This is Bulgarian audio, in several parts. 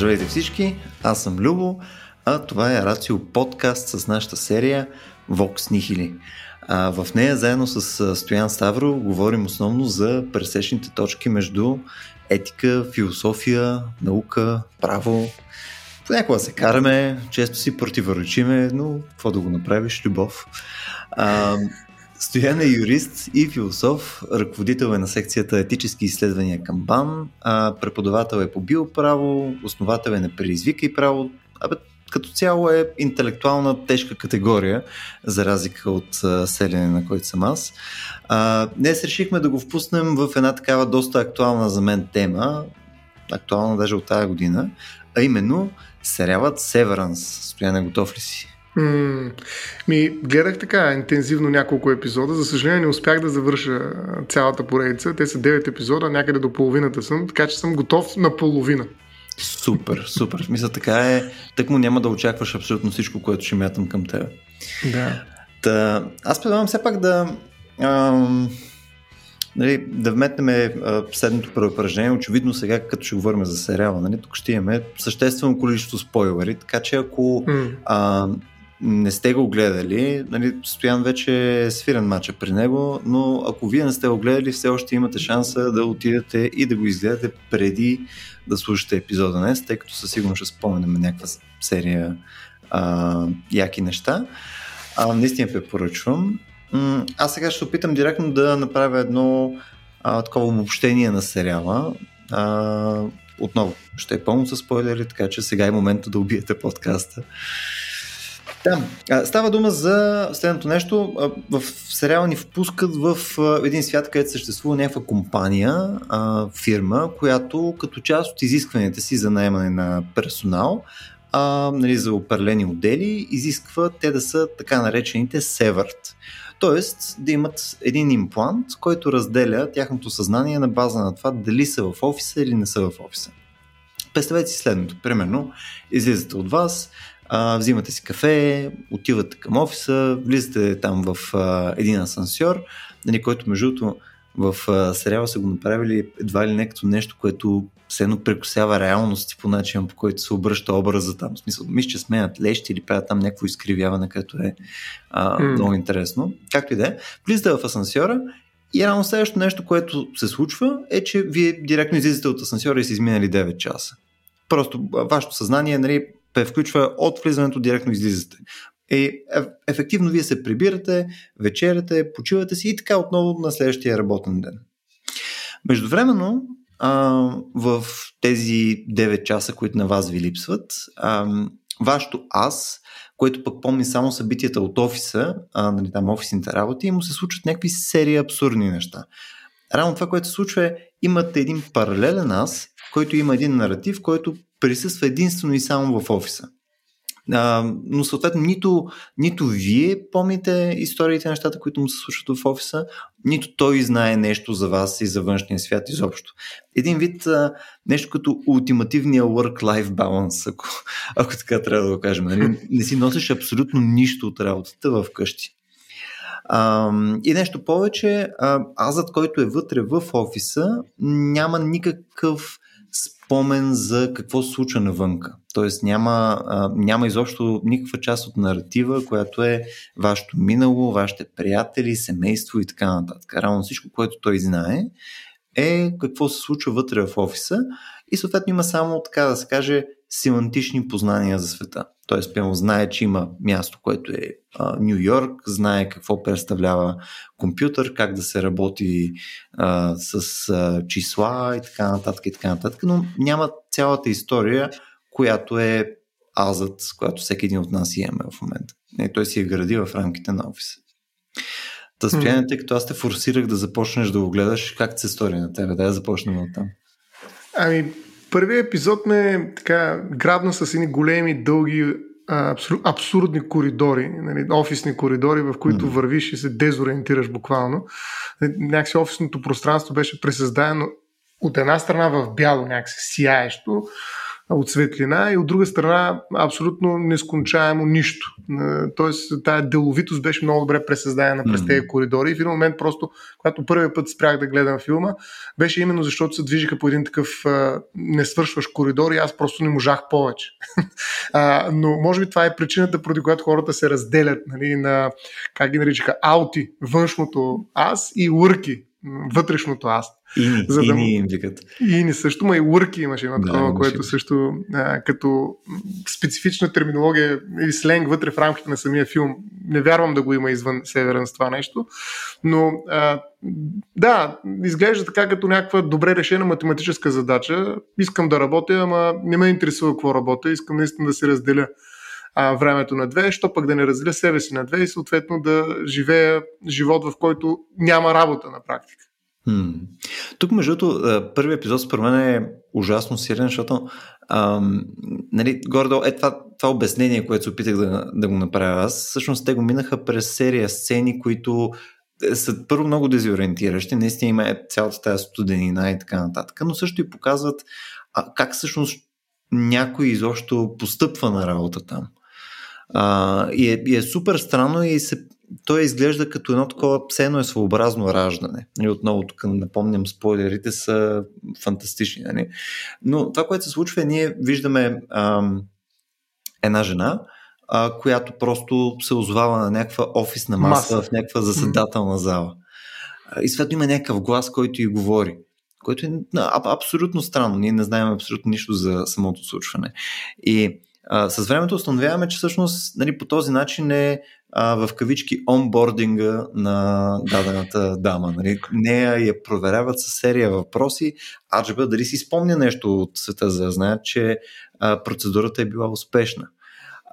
Здравейте всички, аз съм Любо, а това е Рацио подкаст с нашата серия Vox Nihili. А, в нея заедно с Стоян Ставро говорим основно за пресечните точки между етика, философия, наука, право. Понякога се караме, често си противоречиме, но какво да го направиш, любов. А, Стоян е юрист и философ, ръководител е на секцията етически изследвания към БАН, а преподавател е по биоправо, основател е на Предизвика и право. Абе, като цяло е интелектуална тежка категория, за разлика от селене, на който съм аз. А, днес решихме да го впуснем в една такава доста актуална за мен тема, актуална даже от тази година, а именно сериалът Северанс. Стояне, готов ли си? М- ми, гледах така интензивно няколко епизода. За съжаление не успях да завърша цялата поредица. Те са 9 епизода, някъде до половината съм, така че съм готов на половина. Супер, супер. Мисля, така е. Так му няма да очакваш абсолютно всичко, което ще мятам към теб. Да. Та, аз предлагам все пак да ам, нали, да вметнем следното преупреждение. Очевидно сега, като ще говорим за сериала, нали, тук ще имаме съществено количество спойлери, така че ако mm. а, не сте го гледали, нали, Стоян вече е свирен матча при него, но ако вие не сте го гледали, все още имате шанса да отидете и да го изгледате преди да слушате епизода днес, тъй като със сигурност ще споменем някаква серия а, яки неща. А, наистина препоръчвам. Аз сега ще опитам директно да направя едно а, такова обобщение на сериала. А, отново, ще е пълно с спойлери, така че сега е момента да убиете подкаста. Да, става дума за следното нещо. В сериала ни впускат в един свят, където съществува някаква компания, фирма, която като част от изискванията си за наемане на персонал, а, нали, за определени отдели, изисква те да са така наречените северт. Тоест да имат един имплант, който разделя тяхното съзнание на база на това дали са в офиса или не са в офиса. Представете си следното. Примерно, излизате от вас, а, взимате си кафе, отивате към офиса, влизате там в а, един асансьор, нали, който между другото в а, сериала са го направили едва ли не като нещо, което се едно прекусява реалности по начин, по който се обръща образа там. В смисъл, мисля, че сменят лещи или правят там някакво изкривяване, което е а, mm. много интересно. Както и да е. Влизате в асансьора и рано следващото нещо, което се случва е, че вие директно излизате от асансьора и са изминали 9 часа. Просто вашето съзнание нали, включва от влизането директно излизате. И ефективно вие се прибирате, вечеряте, почивате си и така отново на следващия работен ден. Междувременно, в тези 9 часа, които на вас ви липсват, вашето аз, което пък помни само събитията от офиса, а, нали, там офисните работи, и му се случват някакви серии абсурдни неща. Рано това, което се случва е, имате един паралелен аз, който има един наратив, който присъства единствено и само в офиса. А, но съответно нито, нито вие помните историите, нещата, които му се случват в офиса, нито той знае нещо за вас и за външния свят изобщо. Един вид а, нещо като ултимативния work-life balance, ако, ако така трябва да го кажем. Нали? Не си носиш абсолютно нищо от работата в къщи. И нещо повече, азът, който е вътре в офиса, няма никакъв спомен за какво се случва навънка. Тоест няма, няма изобщо никаква част от наратива, която е вашето минало, вашите приятели, семейство и така нататък. Равно всичко, което той знае, е какво се случва вътре в офиса и съответно има само, така да се каже, семантични познания за света. Тоест, пълно знае, че има място, което е Нью Йорк, знае какво представлява компютър, как да се работи а, с а, числа и така нататък и така нататък, но няма цялата история, която е азът, която всеки един от нас имаме в момента. Не, той си е гради в рамките на офиса. Та стояние, тъй като аз те форсирах да започнеш да го гледаш, как се стори на тебе? Да я започнем от там. Ами, първият епизод ме така грабна с едни големи, дълги, абсур, абсурдни коридори, нали, офисни коридори, в които mm. вървиш и се дезориентираш буквално. Някакси офисното пространство беше пресъздадено от една страна в бяло, някакси сияещо, от светлина и от друга страна абсолютно нескончаемо нищо. Тоест тая деловитост беше много добре пресъздадена през тези коридори и в един момент просто, когато първият път спрях да гледам филма, беше именно защото се движиха по един такъв а, несвършващ коридор и аз просто не можах повече. а, но може би това е причината, поради която хората се разделят нали, на, как ги наричаха, аути, външното аз и урки, вътрешното аз. Ини, за да, ини им викат. Ини също, ма и урки имаше едно такова, да, което също а, като специфична терминология или сленг вътре в рамките на самия филм. Не вярвам да го има извън Северен с това нещо, но а, да, изглежда така като някаква добре решена математическа задача. Искам да работя, ама не ме интересува какво работя, искам наистина да се разделя а, времето на две, що пък да не разделя себе си на две и съответно да живея живот, в който няма работа на практика. Hmm. Тук, между другото, първият епизод според мен е ужасно силен, защото ам, нали, гордо, е това, това обяснение, което се опитах да, да го направя аз, всъщност те го минаха през серия сцени, които е, са първо много дезориентиращи, наистина има цялата тази студенина и така нататък, но също и показват а, как всъщност някой изобщо постъпва на работа там. А, и, е, и е супер странно и се, той изглежда като едно такова псено е своеобразно раждане. Нали, отново тук напомням, спойлерите са фантастични. Нали. Но това, което се случва е, ние виждаме ам, една жена, а, която просто се озвава на някаква офисна маса, маса. в някаква заседателна зала. И съответно има някакъв глас, който и говори което е абсолютно странно. Ние не знаем абсолютно нищо за самото случване. И а, с времето установяваме, че всъщност нали, по този начин е а, в кавички онбординга на дадената дама. Нали. Нея я проверяват с серия въпроси, аджба дали си спомня нещо от света, за да знаят, че а, процедурата е била успешна.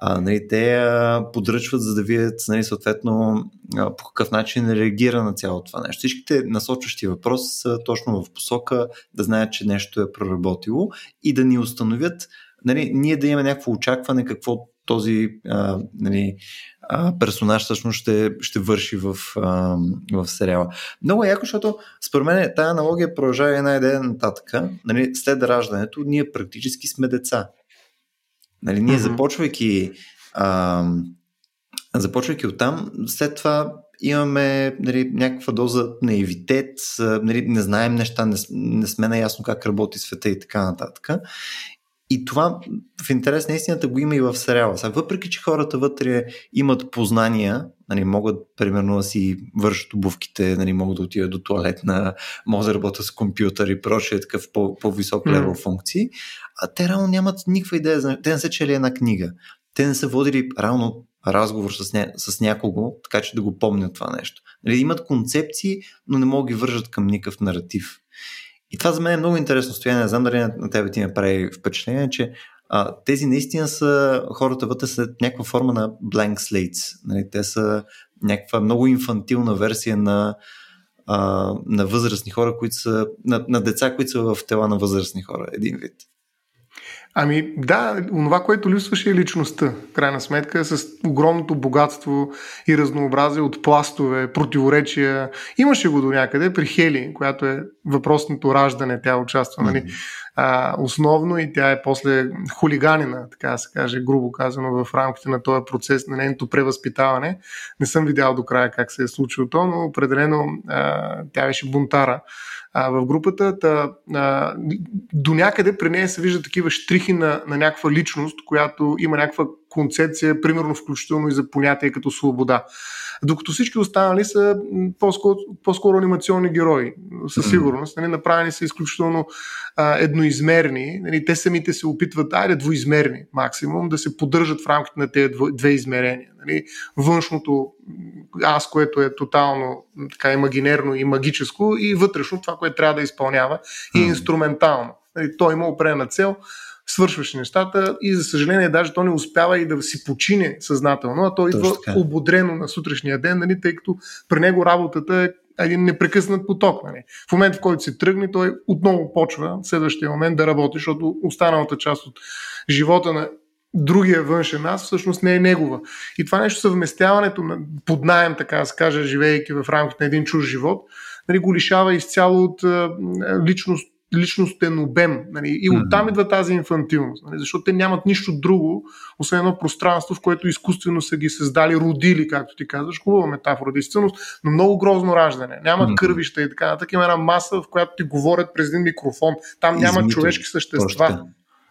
А, нали, те а, подръчват, за да видят нали, съответно а, по какъв начин реагира на цялото това нещо. Всичките насочващи въпроси са точно в посока да знаят, че нещо е проработило и да ни установят нали, ние да имаме някакво очакване какво този а, нали, а, персонаж всъщност ще, ще върши в, а, в сериала. Много е яко, защото според мен тази аналогия продължава една идея нататък. Нали, след раждането ние практически сме деца. Нали, ние mm-hmm. започвайки а, започвайки оттам, след това имаме нали, някаква доза наивитет, нали, не знаем неща, не, не сме наясно как работи света и така нататък. И това в интерес на истината го има и в сериала. Сега, въпреки, че хората вътре имат познания, нали, могат примерно да си вършат обувките, нали, могат да отидат до туалетна, могат да работят с компютър и прочее такъв по- по-висок mm. левел функции, а те реално нямат никаква идея, те не са чели една книга. Те не са водили реално разговор с, ня... с някого, така че да го помнят това нещо. Нали, имат концепции, но не могат да ги вържат към никакъв наратив. И това за мен е много интересно стояние. Не знам дали на, на тебе ти ме прави впечатление, че а, тези наистина са хората вътре са някаква форма на blank slates. Нали? Те са някаква много инфантилна версия на, а, на възрастни хора, които са, на, на деца, които са в тела на възрастни хора, един вид. Ами да, онова, което липсваше е личността, крайна сметка, с огромното богатство и разнообразие от пластове, противоречия. Имаше го до някъде при Хели, която е въпросното раждане, тя участва, нали, а, основно и тя е после хулиганина, така да се каже, грубо казано, в рамките на този процес на нейното превъзпитаване. Не съм видял до края как се е случило то, но определено а, тя беше бунтара а, в групата. Та, а, до някъде при нея се вижда такива штрихи на, на някаква личност, която има някаква концепция, примерно включително и за понятие като свобода. Докато всички останали са по-скоро, по-скоро анимационни герои, със сигурност. Нали, направени са изключително а, едноизмерни. Нали, те самите се опитват, айде двоизмерни максимум, да се поддържат в рамките на тези две измерения. Нали, външното аз, което е тотално така имагинерно и магическо, и вътрешно това, което трябва да изпълнява и инструментално. Нали, той има определена цел, свършваше нещата и за съжаление даже то не успява и да си почине съзнателно, а то идва ободрено на сутрешния ден, нали, тъй като при него работата е един непрекъснат поток. Нали. В момента, в който се тръгне, той отново почва в следващия момент да работи, защото останалата част от живота на другия външен аз всъщност не е негова. И това нещо съвместяването на, под найем, така да се каже, живеейки в рамките на един чуж живот, нали, го лишава изцяло от личност личностен обем. Нали? И оттам идва тази инфантилност, нали? защото те нямат нищо друго, освен едно пространство, в което изкуствено са ги създали, родили, както ти казваш, хубава метафора, действителност, но много грозно раждане. Няма кървища и така нататък. Има една маса, в която ти говорят през един микрофон. Там няма Измител. човешки същества.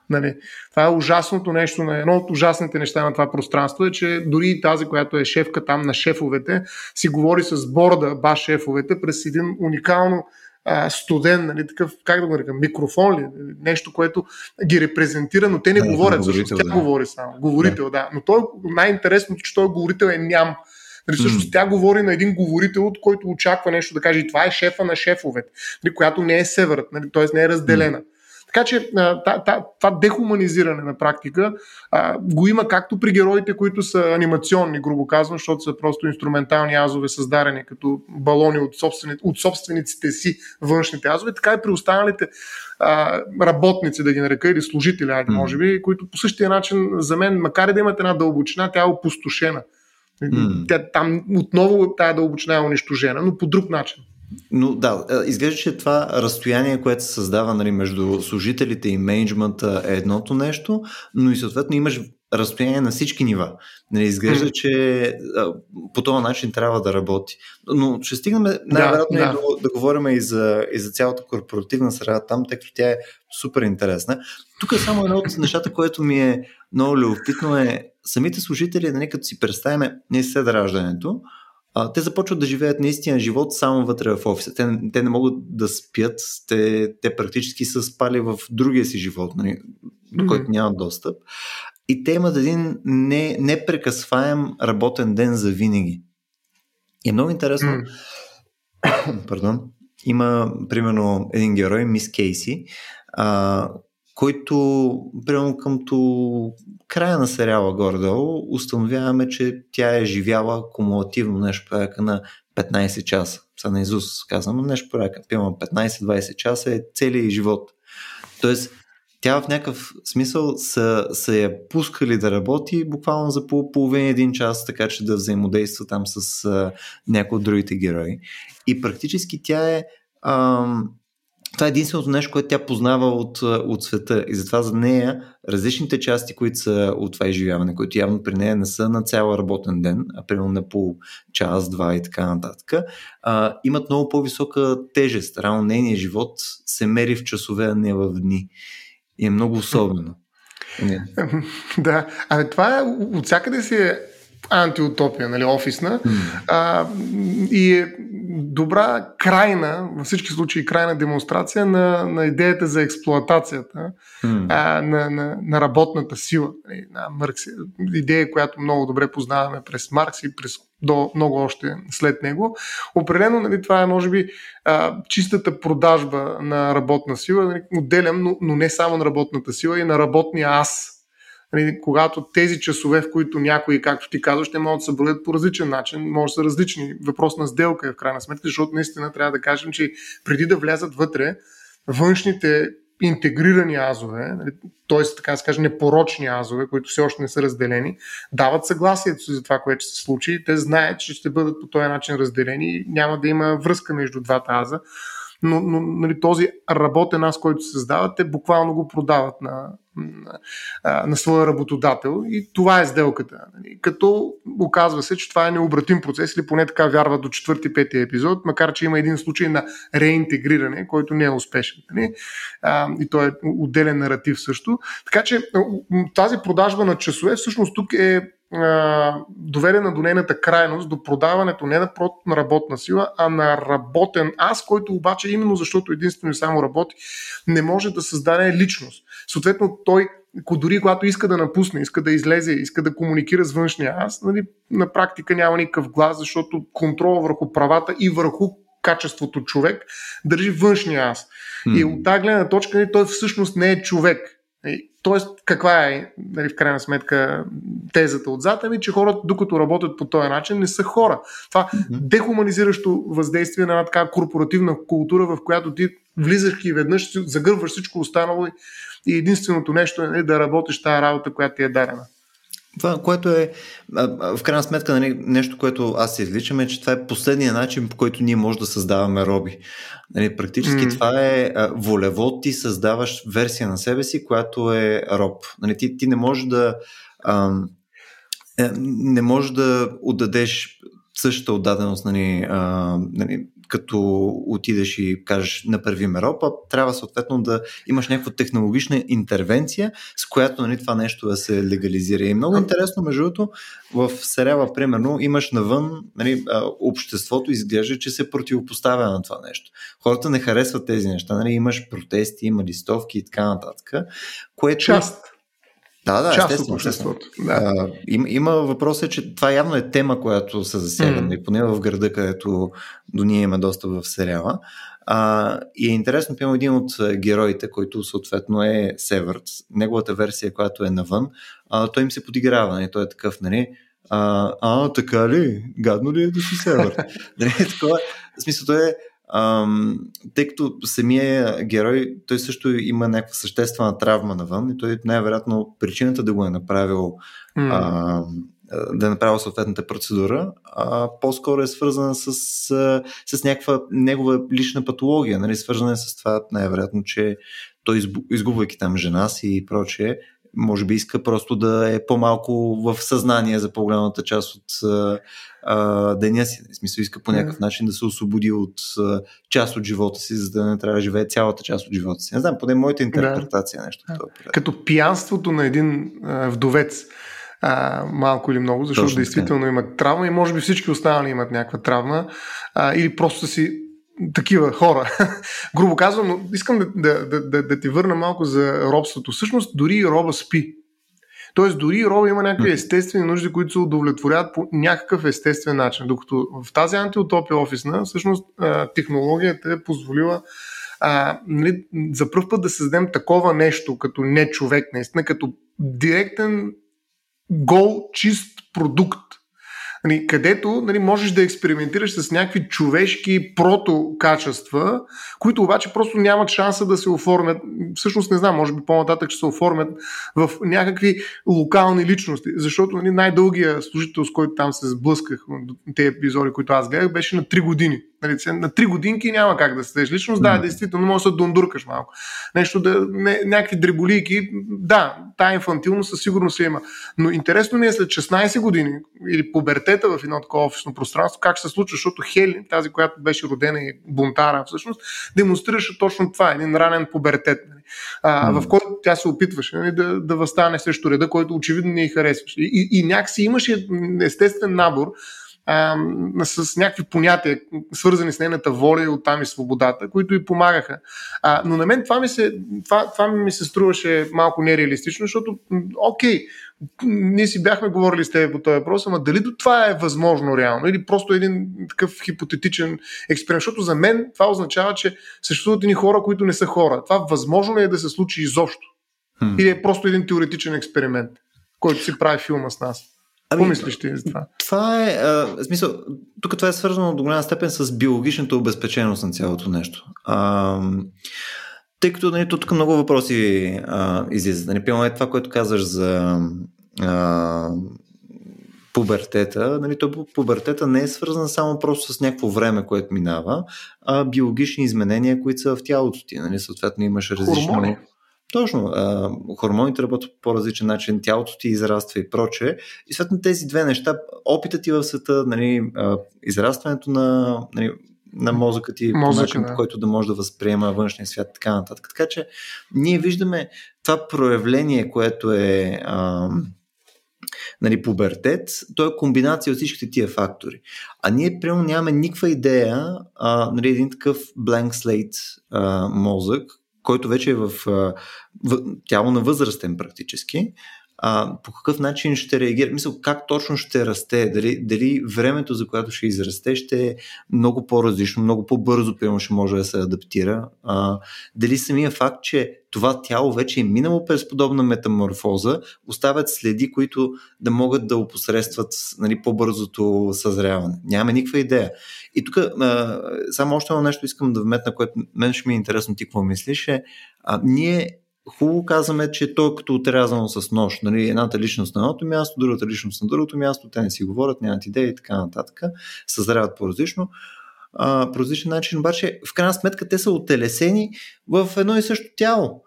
Нали, това е ужасното нещо, едно от ужасните неща на това пространство е, че дори тази, която е шефка там на шефовете, си говори с борда, ба шефовете, през един уникално а, студен, нали, такъв, как да го нарека, микрофон ли, нещо, което ги репрезентира, но те не да, говорят, защото тя да. говори само. Говорител, да. да. Но той, най-интересното, че той говорител е ням. Нали, всъщност mm. тя говори на един говорител, от който очаква нещо да каже. И това е шефа на шефовете, нали, която не е северът, нали, т.е. не е разделена. Mm. Така че това дехуманизиране на практика го има както при героите, които са анимационни, грубо казвам, защото са просто инструментални азове, създадени като балони от, собствени, от собствениците си външните азове, така и при останалите а, работници, да ги нарека, или служители, mm. може би, които по същия начин за мен, макар и да имат една дълбочина, тя е опустошена. Mm. Тя, там отново тази дълбочина е унищожена, но по друг начин. Но да, е, изглежда, че това разстояние, което се създава нали, между служителите и менеджмента е едното нещо, но и съответно имаш разстояние на всички нива. Нали, изглежда, mm. че а, по този начин трябва да работи. Но ще стигнем най-вероятно да, да. да, да говорим и за, и за цялата корпоративна среда там, тъй като тя е супер интересна. Тук е само едно от нещата, което ми е много любопитно е самите служители, нали, като си представяме не след раждането, а, те започват да живеят наистина живот само вътре в офиса. Те, те не могат да спят, те, те практически са спали в другия си живот, нали, до който нямат достъп. И те имат един не, непрекъсваем работен ден за винаги. И е много интересно. Пардон. Има, примерно, един герой, Мис Кейси, а, който, примерно къмто края на сериала горе-долу, установяваме, че тя е живяла кумулативно нещо порядка на 15 часа. Са на Изус казвам, нещо порядка, пилма 15-20 часа е целият живот. Тоест, тя в някакъв смисъл са, са я пускали да работи буквално за половин един час, така че да взаимодейства там с някои от другите герои. И практически тя е ам, това е единственото нещо, което тя познава от, от света и затова за нея различните части, които са от това изживяване, които явно при нея не са на цял работен ден, а примерно на по час, два и така нататък, а, имат много по-висока тежест. Рано нейният живот се мери в часове, а не в дни. И е много особено. Не. Да, а това е, от всякъде си е антиутопия, нали, офисна. Mm. А, и е добра крайна, във всички случаи крайна демонстрация на, на идеята за експлоатацията mm. а, на, на, на работната сила. Нали, на Маркс, идея, която много добре познаваме през Маркс и през до много още след него. Определено нали, това е, може би, а, чистата продажба на работна сила. Нали, отделям, но, но не само на работната сила, и на работния аз когато тези часове, в които някои, както ти казваш, ще могат да се броят по различен начин, може да са различни. Въпрос на сделка е в крайна сметка, защото наистина трябва да кажем, че преди да влязат вътре, външните интегрирани азове, нали, т.е. така да се каже непорочни азове, които все още не са разделени, дават съгласието си за това, което ще се случи. Те знаят, че ще бъдат по този начин разделени и няма да има връзка между двата аза но, но нали, този работен аз, който създават, те буквално го продават на, на, на своя работодател и това е сделката. Нали. Като оказва се, че това е необратим процес или поне така вярва до четвърти-пети епизод, макар че има един случай на реинтегриране, който не е успешен. Нали. А, и то е отделен наратив също. Така че тази продажба на часове всъщност тук е доведена до нейната крайност, до продаването не на, на работна сила, а на работен аз, който обаче именно защото единствено и само работи, не може да създаде личност. Съответно, той дори когато иска да напусне, иска да излезе, иска да комуникира с външния аз, нали, на практика няма никакъв глас, защото контрол върху правата и върху качеството човек държи външния аз. Mm. И от тази гледна точка нали, той всъщност не е човек. Тоест, каква е, нали, в крайна сметка, тезата отзад? Ами, че хората, докато работят по този начин, не са хора. Това дехуманизиращо въздействие на една така корпоративна култура, в която ти влизаш и веднъж загърваш всичко останало и единственото нещо е нали, да работиш тази работа, която ти е дадена. Това, което е, в крайна сметка, нали, нещо, което аз се извличам е, че това е последния начин, по който ние може да създаваме роби. Нали, практически mm. това е волево, ти създаваш версия на себе си, която е роб. Нали, ти, ти не можеш да ам, е, не можеш да отдадеш същата отдаденост, нали, а, нали, като отидеш и кажеш направи Европа, трябва съответно да имаш някаква технологична интервенция, с която нали, това нещо да се легализира. И много интересно, между другото, в сериала, примерно, имаш навън, нали, обществото изглежда, че се противопоставя на това нещо. Хората не харесват тези неща, нали, имаш протести, има листовки и така нататък. Което... Част да, да, част от обществото. Да. А, има, има въпрос е, че това явно е тема, която се засяга, mm. поне в града, където до ние има доста в сериала. А, и е интересно, пием един от героите, който съответно е Северт, неговата версия, която е навън, а, той им се подиграва, нали? той е такъв, нали? А, а, така ли? Гадно ли е да си Северт? нали, такова, в смисъл, той е Ам, тъй като самия герой, той също има някаква съществена травма навън и той най-вероятно причината да го е направил mm. а, да е направил съответната процедура, а по-скоро е свързана с, с някаква негова лична патология, нали? свързана е с това най-вероятно, че той изгубвайки там жена си и прочее, може би иска просто да е по-малко в съзнание за по-голямата част от а, деня си. В смисъл иска по някакъв начин да се освободи от а, част от живота си, за да не трябва да живее цялата част от живота си. Не знам, поне моята интерпретация да. нещо. Да. Като пиянството на един а, вдовец. А, малко или много, защото Точно действително така. имат травма и може би всички останали имат някаква травма а, или просто си такива хора. Грубо казвам, но искам да, да, да, да, да ти върна малко за робството. Всъщност, дори и роба спи. Тоест, дори роба има някакви естествени нужди, които се удовлетворяват по някакъв естествен начин. Докато в тази антиутопия офисна, всъщност технологията е позволила а, нали, за първ път да създадем такова нещо, като не човек, наистина, като директен, гол, чист продукт, нали, където нали, можеш да експериментираш с някакви човешки прото-качества, които обаче просто нямат шанса да се оформят. Всъщност не знам, може би по-нататък ще се оформят в някакви локални личности, защото нали, най-дългия служител, с който там се сблъсках, тези епизоди, които аз гледах, беше на 3 години. Нали, на три годинки няма как да стеш личност. Да, действително, може да се дондуркаш малко. Нещо да, не, някакви дреболийки, да, тая инфантилност със сигурност има. Но интересно ми е след 16 години или пубертета в едно такова офисно пространство, как се случва, защото Хели, тази, която беше родена и бунтара, всъщност, демонстрираше точно това, един ранен пубертет, нали, а, mm. в който тя се опитваше нали, да, да възстане срещу реда, който очевидно не й харесваше. И, и, и някакси имаше естествен набор а, с някакви понятия, свързани с нейната воля и оттам и свободата, които и помагаха. А, но на мен това ми, се, това, това ми се струваше малко нереалистично, защото, окей, ние си бяхме говорили с теб по този въпрос, ама дали до това е възможно реално или просто един такъв хипотетичен експеримент, защото за мен това означава, че съществуват едни хора, които не са хора. Това възможно ли е да се случи изобщо? Хм. Или е просто един теоретичен експеримент, който си прави филма с нас? Ами, Какво мислиш ти за това? Това е, а, в смисъл, тук това е свързано до голяма степен с биологичната обезпеченост на цялото нещо. А, тъй като нали, тук много въпроси а, излизат. Нали, е това, което казваш за а, пубертета, нали, то пубертета не е свързан само просто с някакво време, което минава, а биологични изменения, които са в тялото ти. Нали, съответно имаш различно... Хормони. Точно. А, хормоните работят по по-различен начин, тялото ти израства и прочее. И съответно тези две неща, опитът ти в света, нали, а, израстването на, нали, на мозъка ти Мозъка, по начин, да. по който да може да възприема външния свят, така нататък. Така че ние виждаме това проявление, което е а, нали, пубертет, то е комбинация от всичките тия фактори. А ние, примерно, нямаме никаква идея, а, нали, един такъв blank slate а, мозък, който вече е в, в тяло на възрастен практически, а, по какъв начин ще реагира, мисъл, как точно ще расте, дали, дали времето, за което ще израсте, ще е много по-различно, много по-бързо, примерно, ще може да се адаптира. А, дали самия факт, че това тяло вече е минало през подобна метаморфоза, оставят следи, които да могат да опосредстват нали, по-бързото съзряване. Нямаме никаква идея. И тук само още едно нещо искам да вметна, което мен ще ми е интересно ти какво мислиш, е а, ние хубаво казваме, че то е като отрязано с нож. Нали, едната личност на едното място, другата личност на другото място, те не си говорят, нямат идеи и така нататък, съзряват по-различно. А, по различен начин, обаче в крайна сметка те са отелесени в едно и също тяло.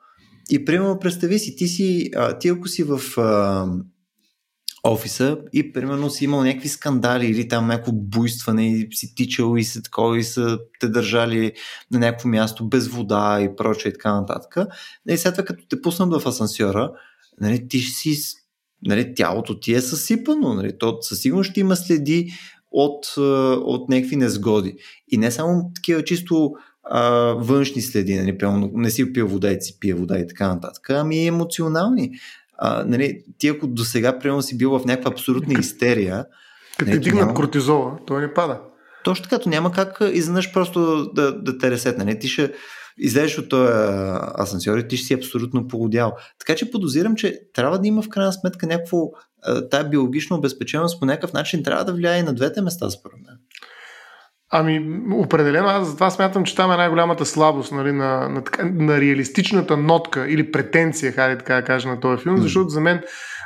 И примерно представи си, ти си, а, ти ако си в а, офиса и примерно си имал някакви скандали или там някакво буйстване и си тичал и се такова и са те държали на някакво място без вода и прочее и така нататък. И след това като те пуснат в асансьора, нали, ти си, нали, тялото ти е съсипано, нали, то със сигурност ще има следи от, от някакви незгоди. И не само такива чисто а, външни следи, нали, не си пил вода и си пие вода и така нататък, ами емоционални а, нали, ти ако до сега примерно си бил в някаква абсолютна истерия. Като нали, ти дигнат няма... кортизола, той не пада. Точно така, няма как изведнъж просто да, да те ресетне. Не? Ти ще излезеш от този асансьор и ти ще си абсолютно погодял. Така че подозирам, че трябва да има в крайна сметка някакво тая биологична обезпеченост по някакъв начин трябва да влияе и на двете места, според мен. Ами, определено, аз затова смятам, че там е най-голямата слабост нали, на, на, на реалистичната нотка или претенция, хайде така да кажа, на този филм, mm. защото за мен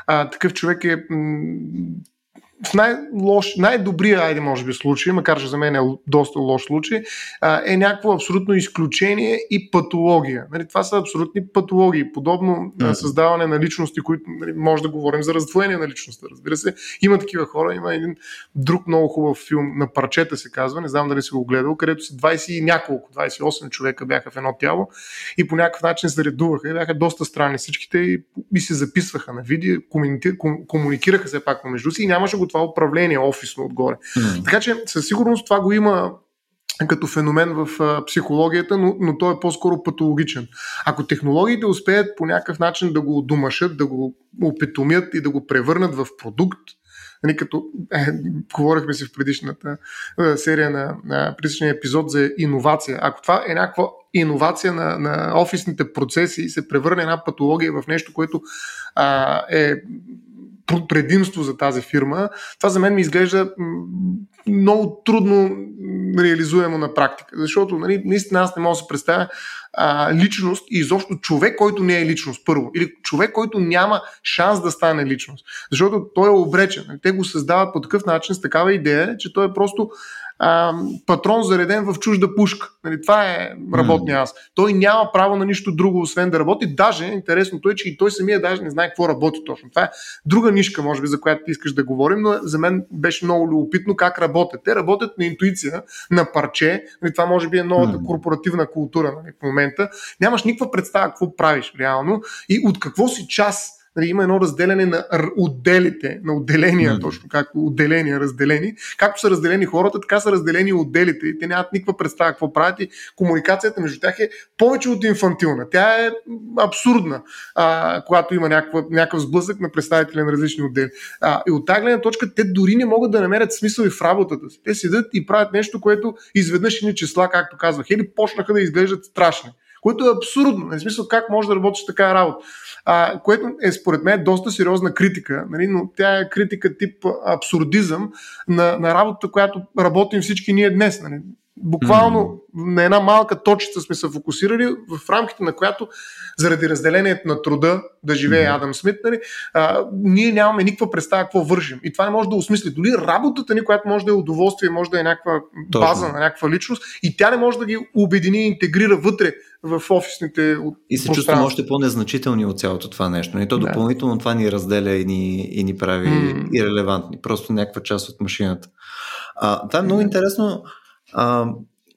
а, такъв човек е м- в най-лош, най-добрия, айде може би, случай, макар че за мен е доста лош случай, е някакво абсолютно изключение и патология. Нали, това са абсолютни патологии. Подобно mm-hmm. създаване на личности, които нали, може да говорим за раздвоение на личността. Разбира се, има такива хора. Има един друг много хубав филм на парчета се казва, не знам дали си го гледал, където са 20 и няколко, 28 човека бяха в едно тяло и по някакъв начин се редуваха и бяха доста странни всичките и, и се записваха на видео, комуникираха се пак помежду си и нямаше го това управление офисно отгоре. Mm. Така че със сигурност това го има като феномен в а, психологията, но, но той е по-скоро патологичен. Ако технологиите успеят по някакъв начин да го домашат, да го опитомят и да го превърнат в продукт, нали, като е, говорихме си в предишната е, серия на, на предишния епизод за иновация. Ако това е някаква иновация на, на офисните процеси и се превърне една патология в нещо, което а, е предимство за тази фирма, това за мен ми изглежда много трудно реализуемо на практика. Защото нали, наистина аз не мога да се представя а, личност и изобщо човек, който не е личност, първо. Или човек, който няма шанс да стане личност. Защото той е обречен. Те го създават по такъв начин, с такава идея, че той е просто а, патрон зареден в чужда пушка. Нали, това е работния аз. Той няма право на нищо друго, освен да работи. Даже интересното е, че и той самия даже не знае какво работи точно. Това е друга нишка, може би, за която ти искаш да говорим, но за мен беше много любопитно как работят. Те работят на интуиция, на парче. Нали, това може би е новата корпоративна култура нали, в момента. Нямаш никаква представа какво правиш реално и от какво си част нали, има едно разделяне на отделите, на отделения, mm. точно както отделения, разделени. Както са разделени хората, така са разделени отделите и те нямат никаква представа какво правят и комуникацията между тях е повече от инфантилна. Тя е абсурдна, а, когато има някаква, някакъв сблъсък на представители на различни отдели. А, и от тази гледна точка те дори не могат да намерят смисъл и в работата си. Те седят и правят нещо, което изведнъж ни числа, както казвах, или почнаха да изглеждат страшни което е абсурдно. В смисъл как може да работиш така работа а, което е според мен доста сериозна критика, нали, но тя е критика тип абсурдизъм на, на работата, която работим всички ние днес. Нали. Буквално mm-hmm. на една малка точица сме се фокусирали, в рамките на която, заради разделението на труда, да живее mm-hmm. Адам Смит, нали, а, ние нямаме никаква представа какво вършим. И това не може да осмисли. Дори работата ни, която може да е удоволствие, може да е някаква Точно. база на някаква личност, и тя не може да ги обедини и интегрира вътре в офисните И се чувстваме още по-незначителни от цялото това нещо. И то да. допълнително това ни разделя и ни, и ни прави mm. ирелевантни. Просто някаква част от машината. А, това е много интересно. А,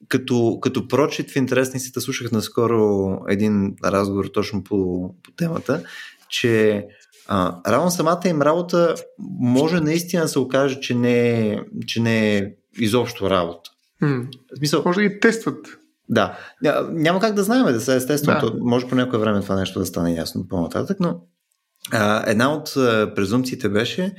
като, като прочит в интересниците слушах наскоро един разговор точно по, по темата, че а, равно самата им работа може наистина да се окаже, че не е, че не е изобщо работа. В смисъл, може да ги тестват. Да. Няма как да знаем, да се естествено. Да. Може по някое време това нещо да стане ясно по-нататък, но а, една от презумпциите беше,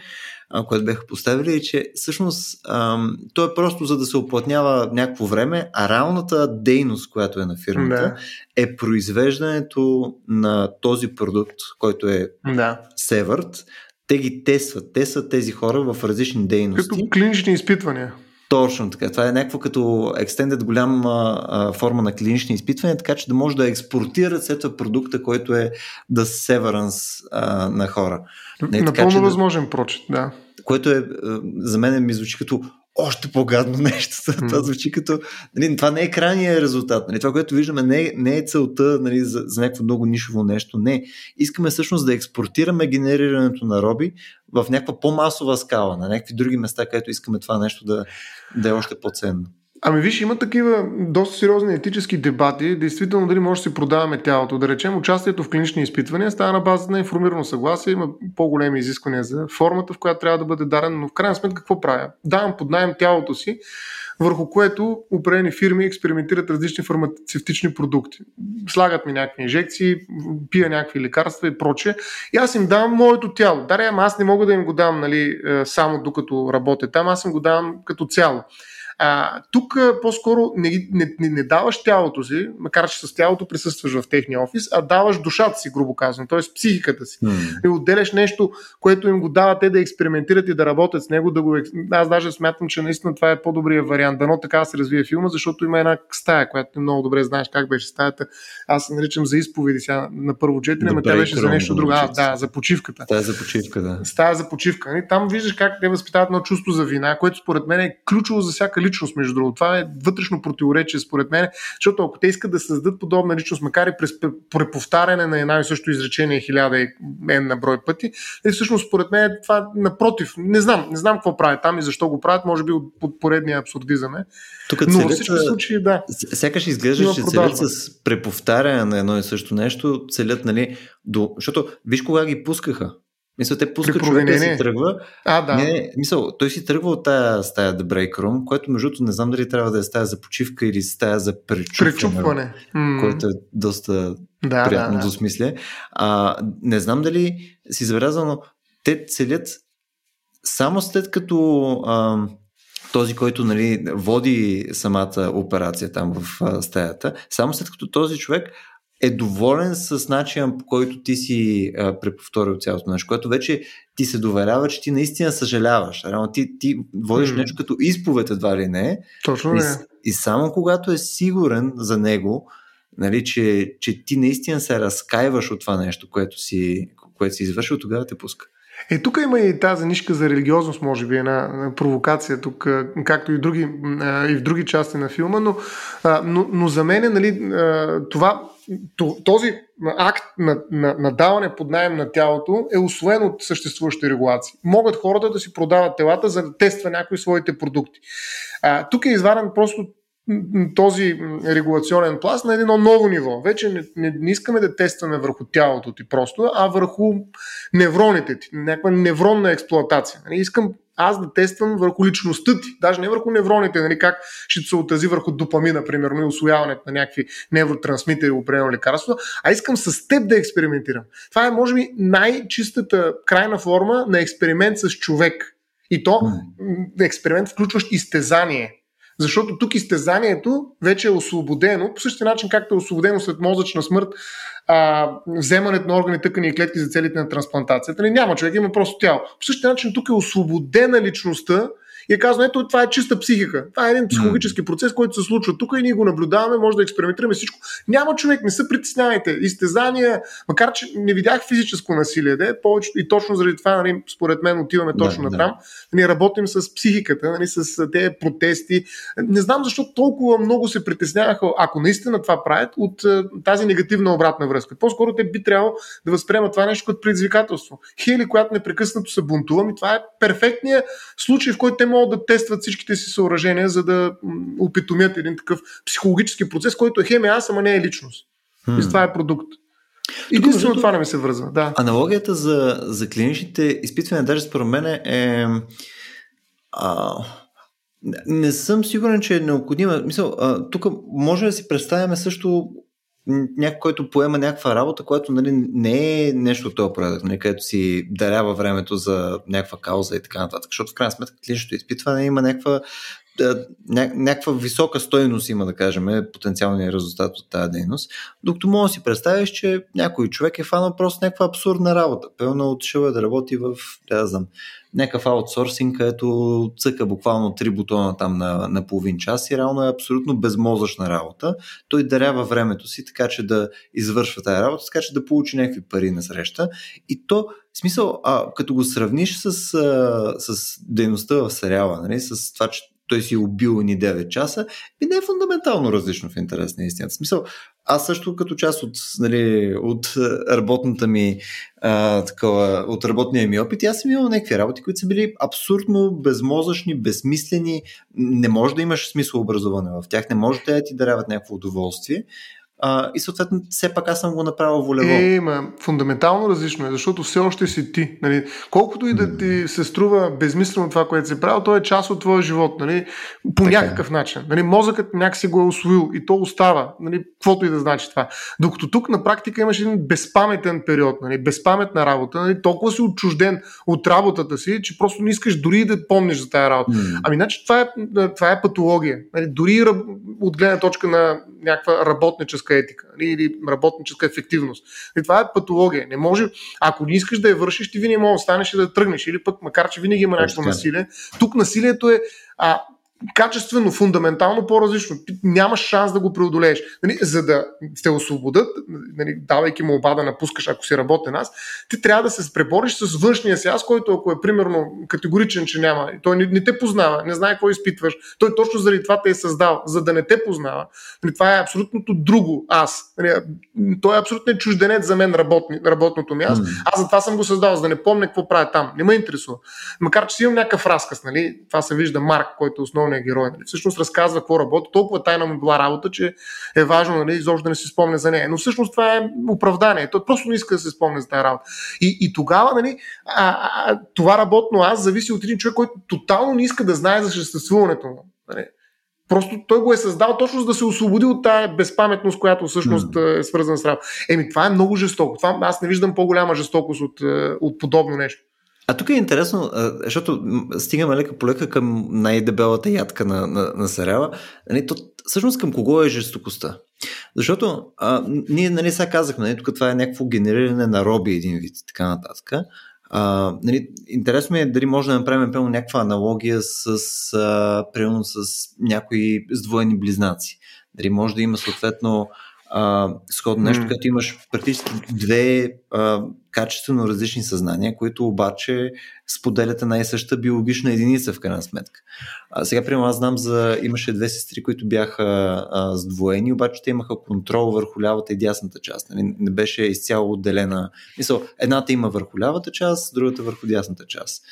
а, което бяха поставили, е, че всъщност а, то е просто за да се оплътнява някакво време, а реалната дейност, която е на фирмата, да. е произвеждането на този продукт, който е да. Северт. Те ги тестват. Те са тези хора в различни дейности. Като клинични изпитвания. Точно така. Това е някакво като extended голяма а, форма на клинични изпитвания, така че да може да експортират след това продукта, който е да а, на хора. Не, Напълно така, възможен да, прочит, да. Което е, за мен ми звучи като още по-гадно нещо. Mm. Това звучи като... Нали, това не е крайният резултат. Нали, това, което виждаме, не е, не е целта нали, за, за някакво много нишово нещо. Не. Искаме всъщност да експортираме генерирането на роби в някаква по-масова скала, на някакви други места, където искаме това нещо да, да е още по-ценно. Ами виж, има такива доста сериозни етически дебати, действително дали може да си продаваме тялото. Да речем, участието в клинични изпитвания става на база на информирано съгласие, има по-големи изисквания за формата, в която трябва да бъде даден, но в крайна сметка какво правя? Давам под найем тялото си, върху което определени фирми експериментират различни фармацевтични продукти. Слагат ми някакви инжекции, пия някакви лекарства и прочее. И аз им давам моето тяло. Ама аз не мога да им го дам нали, е, само докато работя там, аз им го давам като цяло. А, тук по-скоро не, не, не, не даваш тялото си, макар че с тялото присъстваш в техния офис, а даваш душата си, грубо казано, т.е. психиката си. Mm. И отделяш нещо, което им го дава те да експериментират и да работят с него. Да го... Аз даже смятам, че наистина това е по-добрият вариант. Дано така се развие филма, защото има една стая, която много добре знаеш как беше стаята. Аз се наричам за изповеди сега на първо четене, но тя беше за нещо друго. А, да, за почивката. Стая за почивка, да. Стая за почивка. Нали? Там виждаш как те възпитават едно чувство за вина, което според мен е ключово за всяка личност, между другото. Това е вътрешно противоречие, според мен, защото ако те искат да създадат подобна личност, макар и през преповтаряне на една и също изречение хиляда и на брой пъти, е всъщност, според мен, това напротив. Не знам, не знам какво правят там и защо го правят, може би от поредния абсурдизъм е. Тук Но във всички случаи, да. Сякаш изглежда, че целят с преповтаряне на едно и също нещо, целят, нали, до... защото виж кога ги пускаха. Мисля, те пускат човека да си тръгва. А, да. Не, мисъл, той си тръгва от тая стая The Break Room, което между не знам дали трябва да е стая за почивка или стая за пречупване. Пречупване. Което е доста да, приятно да, да. смисля. А, не знам дали си забелязал, но те целят само след като а, този, който нали, води самата операция там в а, стаята, само след като този човек е доволен с начина по който ти си а, преповторил цялото нещо, което вече ти се доверява, че ти наистина съжаляваш. Реално ти, ти водиш mm. нещо като изповед едва ли не. Точно и. И само когато е сигурен за него, нали, че, че ти наистина се разкаиваш от това нещо, което си, което си извършил, тогава те пуска. Е, тук има и тази нишка за религиозност, може би, една провокация тук, както и, други, и в други части на филма, но, но, но за мен нали, това, този акт на, на, на даване под найем на тялото е освоен от съществуващи регулации. Могат хората да си продават телата, за да тества някои своите продукти. А, тук е изварен просто този регулационен пласт на едно ново ниво. Вече не, не, не искаме да тестваме върху тялото ти просто, а върху невроните ти, някаква невронна експлоатация. Нали, искам аз да тествам върху личността ти, даже не върху невроните, нали, как ще се отрази върху допамина, примерно, и освояването на някакви невротрансмитери, определено лекарство, а искам с теб да експериментирам. Това е, може би, най-чистата крайна форма на експеримент с човек. И то експеримент, включващ изтезание. Защото тук изтезанието вече е освободено, по същия начин както е освободено след мозъчна смърт а, вземането на органи, тъкани и клетки за целите на трансплантацията. Не, няма човек, има просто тяло. По същия начин тук е освободена личността и е казано, ето това е чиста психика. Това е един психологически процес, който се случва тук и ние го наблюдаваме, може да експериментираме всичко. Няма човек, не се притеснявайте. Изтезания, макар че не видях физическо насилие, де, повече, и точно заради това, нали, според мен, отиваме точно да, на там. Да. Ние работим с психиката, нали, с тези протести. Не знам защо толкова много се притесняваха, ако наистина това правят, от тази негативна обратна връзка. По-скоро те би трябвало да възприемат това нещо като предизвикателство. Хели, която непрекъснато се бунтува, и това е перфектният случай, в който те могат могат да тестват всичките си съоръжения, за да опитомят един такъв психологически процес, който е хемия аз, ама не е личност. Hmm. И това е продукт. Единствено това не ми се връзва. Да. Аналогията за, за клиничните изпитвания, даже според мен е. А, не съм сигурен, че е необходима. Мисъл, а, тук може да си представяме също някой, който поема някаква работа, която нали, не е нещо от този порядък, нали, където си дарява времето за някаква кауза и така нататък. Защото в крайна сметка клиничното изпитване има някаква ня, някаква висока стойност има, да кажем, потенциалния резултат от тази дейност. Докато мога да си представиш, че някой човек е фанал просто някаква абсурдна работа. Пълно отишъл е да работи в, да знам, някакъв аутсорсинг, където цъка буквално три бутона там на, на половин час и реално е абсолютно безмозъчна работа. Той дарява времето си, така че да извършва тази работа, така че да получи някакви пари на среща. И то, в смисъл, а, като го сравниш с, а, с дейността в сериала, нали, с това, че той си е убил ни 9 часа, и не е фундаментално различно в интерес на истината. Смисъл, аз също като част от, нали, от работната ми а, такова, от работния ми опит, аз съм имал някакви работи, които са били абсурдно безмозъчни, безсмислени, не може да имаш смисъл образоване в тях, не може да ти даряват някакво удоволствие, а, и съответно, все пак аз съм го направил волево. Е, ма, фундаментално различно е, защото все още си ти. Нали? Колкото и да ти се струва безмислено това, което си правил, то е част от твоя живот. Нали? По така. Е. някакъв начин. Нали? Мозъкът някакси го е освоил и то остава. Нали? Каквото и да значи това. Докато тук на практика имаш един безпаметен период, нали? безпаметна работа, нали? толкова си отчужден от работата си, че просто не искаш дори да помниш за тази работа. Mm. Ами, значи, това е, това е патология. Нали? Дори от гледна точка на някаква работническа етика нали, или работническа ефективност. И това е патология. Не може, ако не искаш да я вършиш, ти винаги може да останеш и да тръгнеш. Или пък, макар че винаги има някакво насилие, тук насилието е а, качествено, фундаментално по-различно. Ти нямаш шанс да го преодолееш. Нали, за да те освободят, нали, давайки му оба да напускаш, ако си работен аз, ти трябва да се пребориш с външния си аз, който ако е примерно категоричен, че няма, той не, не те познава, не знае какво изпитваш, той точно заради това те е създал, за да не те познава. Нали, това е абсолютното друго аз. Нали, той е абсолютно чужденец за мен работни, работното ми аз. Mm. Аз за това съм го създал, за да не помня какво правя там. Не ме интересува. Макар, че си имам някакъв разказ, нали? това се вижда Марк, който е основно основния герой. Нали? Всъщност разказва какво работи. Толкова тайна му била работа, че е важно нали, изобщо да не се спомня за нея. Но всъщност това е оправдание. Той просто не иска да се спомня за тази работа. И, и тогава нали, а, а, това работно аз зависи от един човек, който тотално не иска да знае за съществуването му. Нали? Просто той го е създал точно за да се освободи от тая безпаметност, която всъщност е свързана с работа. Еми, това е много жестоко. Това, аз не виждам по-голяма жестокост от, е, от подобно нещо. А тук е интересно, защото стигаме лека по лека към най-дебелата ядка на, на, на сериала. Нали, то, всъщност към кого е жестокостта? Защото а, ние нали, сега казахме, нали, тук това е някакво генериране на роби един вид и така нататък. А, нали, интересно ми е дали може да направим пълно някаква аналогия с, а, примерно, с някои сдвоени близнаци. Дали може да има съответно а, сходно нещо, mm. като имаш практически две а, качествено различни съзнания, които обаче споделят една и съща биологична единица в крайна сметка. А, сега, примерно, аз знам за... Имаше две сестри, които бяха а, сдвоени, обаче те имаха контрол върху лявата и дясната част. Нали? Не беше изцяло отделена. Мисъл, едната има върху лявата част, другата върху дясната част.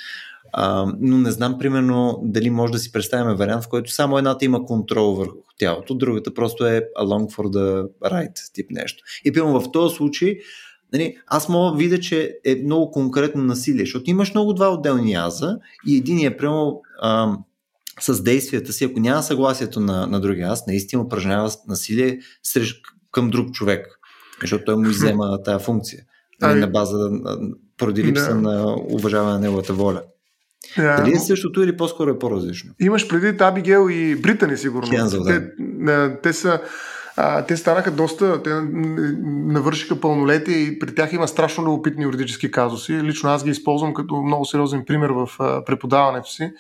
А, но не знам, примерно, дали може да си представим вариант, в който само едната има контрол върху тялото, другата просто е along for the ride тип нещо. И примерно в този случай, нали, аз мога да видя, че е много конкретно насилие, защото имаш много два отделни аза и един е прямо а, с действията си, ако няма съгласието на, на другия аз, наистина упражнява насилие срещу, към друг човек, защото той му иззема тази функция. Нали, на база поради липса да. на уважаване на неговата воля. Yeah. Дали е същото или по-скоро е по-различно? Имаш преди Абигел и Британи, сигурно. Да. Те, те са а, те станаха доста, те навършиха пълнолетие и при тях има страшно любопитни юридически казуси. Лично аз ги използвам като много сериозен пример в а, преподаването си.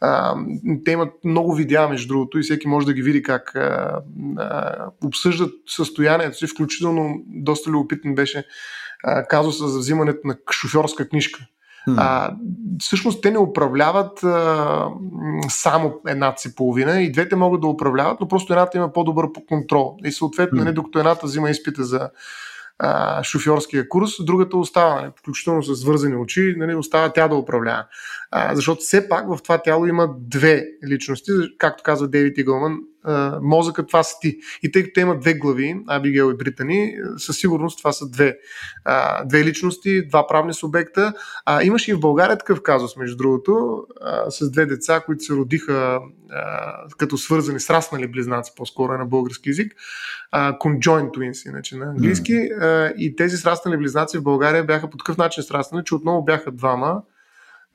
А, те имат много видеа, между другото, и всеки може да ги види как а, а, обсъждат състоянието си. Включително доста любопитен беше а, казуса за взимането на шофьорска книжка. А, всъщност те не управляват а, само едната си половина и двете могат да управляват, но просто едната има по-добър контрол. И съответно, mm. не, докато едната взима изпита за а, шофьорския курс, другата остава, нали, включително с вързани очи, нали, остава тя да управлява. А, защото все пак в това тяло има две личности, както казва Дейвид Игълман, мозъкът това са ти. И тъй като те имат две глави, Абигел и Британи, със сигурност това са две, а, две личности, два правни субекта. А, имаше и в България такъв казус, между другото, а, с две деца, които се родиха а, като свързани, сраснали близнаци, по-скоро е на български язик, а, conjoined twins, иначе на английски. Mm. А, и тези сраснали близнаци в България бяха по такъв начин сраснали, че отново бяха двама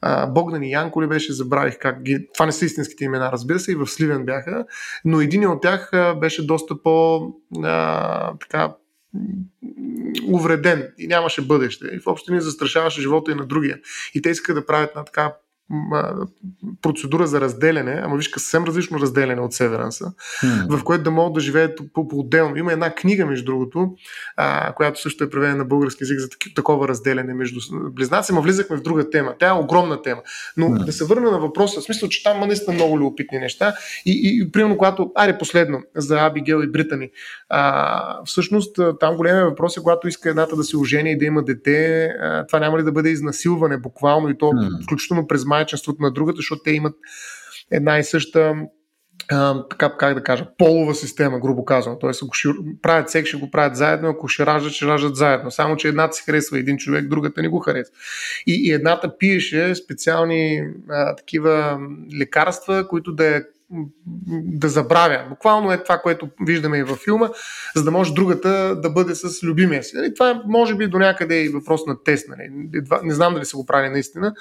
а, Богдан и Янко ли беше, забравих как ги... Това не са истинските имена, разбира се, и в Сливен бяха, но един от тях беше доста по... А, така, увреден и нямаше бъдеще. И въобще ни застрашаваше живота и на другия. И те искаха да правят на така процедура за разделяне, ама виж съвсем различно разделяне от Северанса, hmm. в което да могат да живеят по-отделно. Има една книга, между другото, а, която също е преведена на български язик за такова разделяне между близнаци, ма влизахме в друга тема. Тя е огромна тема. Но hmm. да се върна на въпроса, в смисъл, че там наистина много любопитни неща. И, и примерно, когато, аре последно, за Абигел и Британи, а, всъщност там големия въпрос е, когато иска едната да се ожени и да има дете, а, това няма ли да бъде изнасилване буквално и то hmm. включително през майчинството на другата, защото те имат една и съща а, така, как да кажа, полова система, грубо казано. Тоест, ако ще правят секс, ще го правят заедно, ако ще раждат, ще раждат заедно. Само, че едната се харесва един човек, другата не го харесва. И, и едната пиеше специални а, такива лекарства, които да я да забравя. Буквално е това, което виждаме и във филма, за да може другата да бъде с любимия си. Нали? Това е, може би до някъде и въпрос на тест. Нали? Не знам дали се го прави наистина,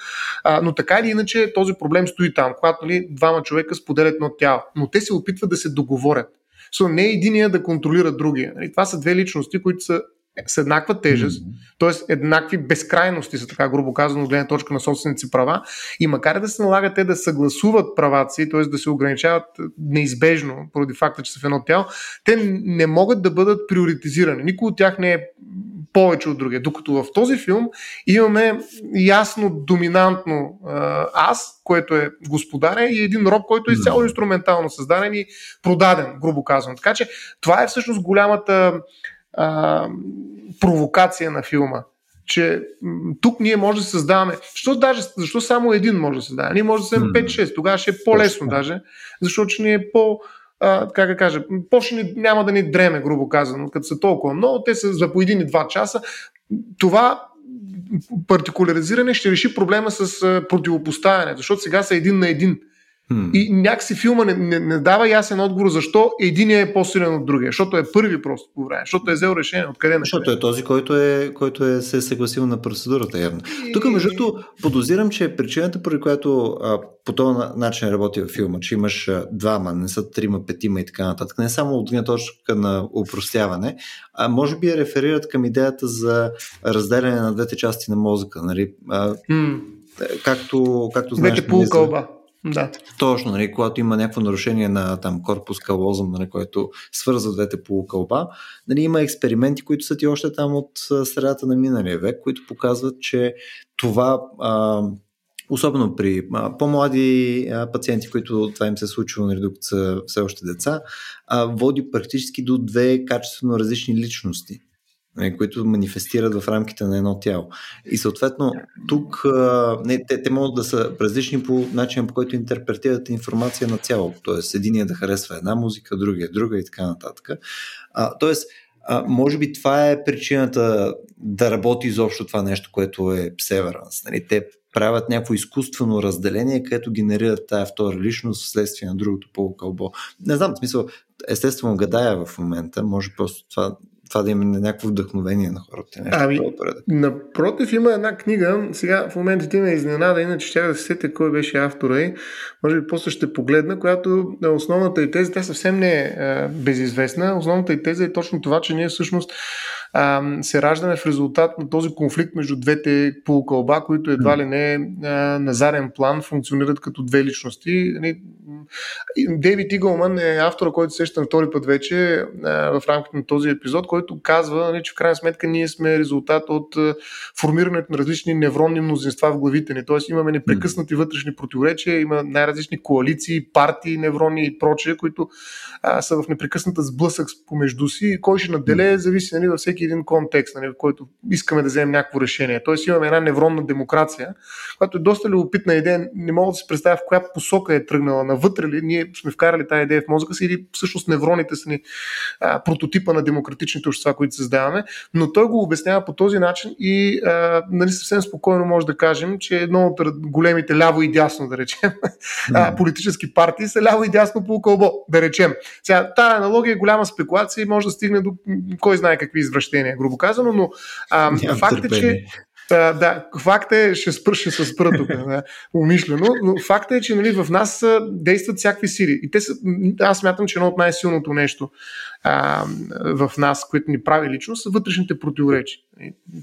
а, но така или иначе този проблем стои там, когато нали, двама човека споделят едно тяло. Но те се опитват да се договорят. So, не е единия да контролира другия. Нали? Това са две личности, които са с еднаква тежест, mm-hmm. т.е. еднакви безкрайности са така грубо казано от гледна точка на собственици права и макар да се налага те да съгласуват правата си, т.е. да се ограничават неизбежно поради факта, че са в едно тяло, те не могат да бъдат приоритизирани. Никой от тях не е повече от другия. Докато в този филм имаме ясно доминантно а, аз, което е господаря и един роб, който е изцяло инструментално създаден и продаден, грубо казано. Така че това е всъщност голямата а, провокация на филма. Че тук ние може да създаваме. Защо, даже, защо само един може да създава? Ние може да създадем 5-6. Тогава ще е по-лесно даже, защото ще ни е по- а, как да кажа, почне няма да ни дреме, грубо казано, като са толкова много, те са за по един и два часа. Това партикуляризиране ще реши проблема с противопоставяне, защото сега са един на един. Hmm. И някакси филма не, не, не дава ясен отговор защо единия е по-силен от другия. Защото е първи просто по време. Защото е взел решение. Откъде на Защото е този, който е, който е се е съгласил на процедурата, явно. И... Тук, между другото, подозирам, че причината, поради която а, по този начин работи във филма, че имаш а, двама, не са трима, петима и така нататък, не само от гледна точка на упростяване, а може би реферират към идеята за разделяне на двете части на мозъка. Нали? А, hmm. Както, както знаеш. Двете полукълба. Да. Точно, нали, когато има някакво нарушение на там, корпус калозъм, нали, което свързва двете полукълба, нали, има експерименти, които са ти още там от средата на миналия век, които показват, че това а, особено при а, по-млади а, пациенти, които това им се е случило, нали, докато са все още деца, а, води практически до две качествено различни личности. Нали, които манифестират в рамките на едно тяло. И съответно, тук не, те, те могат да са различни по начин, по който интерпретират информация на цялото. Тоест, единия да харесва една музика, другия друга и така нататък. А, тоест, а, може би това е причината да работи изобщо това нещо, което е Severance. Нали, те правят някакво изкуствено разделение, където генерират тая втора личност вследствие на другото полукълбо. Не знам, в смисъл, естествено гадая в момента, може просто това това да има някакво вдъхновение на хората. Нещо ами, напротив, има една книга, сега в момента ти ме изненада, иначе ще да се сетя кой беше автора и може би после ще погледна, която основната и теза, тя съвсем не е безизвестна, основната и теза е точно това, че ние всъщност а, се раждаме в резултат на този конфликт между двете полукълба, които едва ли не а, на заден план функционират като две личности. Нали, Дейвид Иголман е автора, който сещам втори път вече а, в рамките на този епизод, който казва, нали, че в крайна сметка ние сме резултат от формирането на различни невронни мнозинства в главите ни. Тоест имаме непрекъснати вътрешни противоречия, има най-различни коалиции, партии, неврони и прочее, които а, са в непрекъсната сблъсък помежду си. Кой ще наделее, зависи нали, във всеки един контекст, нали, в който искаме да вземем някакво решение. Тоест имаме една невронна демокрация, която е доста любопитна идея. Не мога да се представя в коя посока е тръгнала. Навътре ли ние сме вкарали тази идея в мозъка си или всъщност невроните са ни а, прототипа на демократичните общества, които създаваме. Но той го обяснява по този начин и а, нали, съвсем спокойно може да кажем, че едно от големите ляво и дясно, да речем, а, политически партии са ляво и дясно по кълбо, да речем. Сега, тази аналогия е голяма спекулация и може да стигне до кой знае какви извращения, грубо казано, но а, факт е, че А, да, факта е, ще спра, ще се спра тук, да, умишлено, но факта е, че нали, в нас действат всякакви сили. И те са, аз смятам, че едно от най-силното нещо в нас, което ни прави лично, са вътрешните противоречия.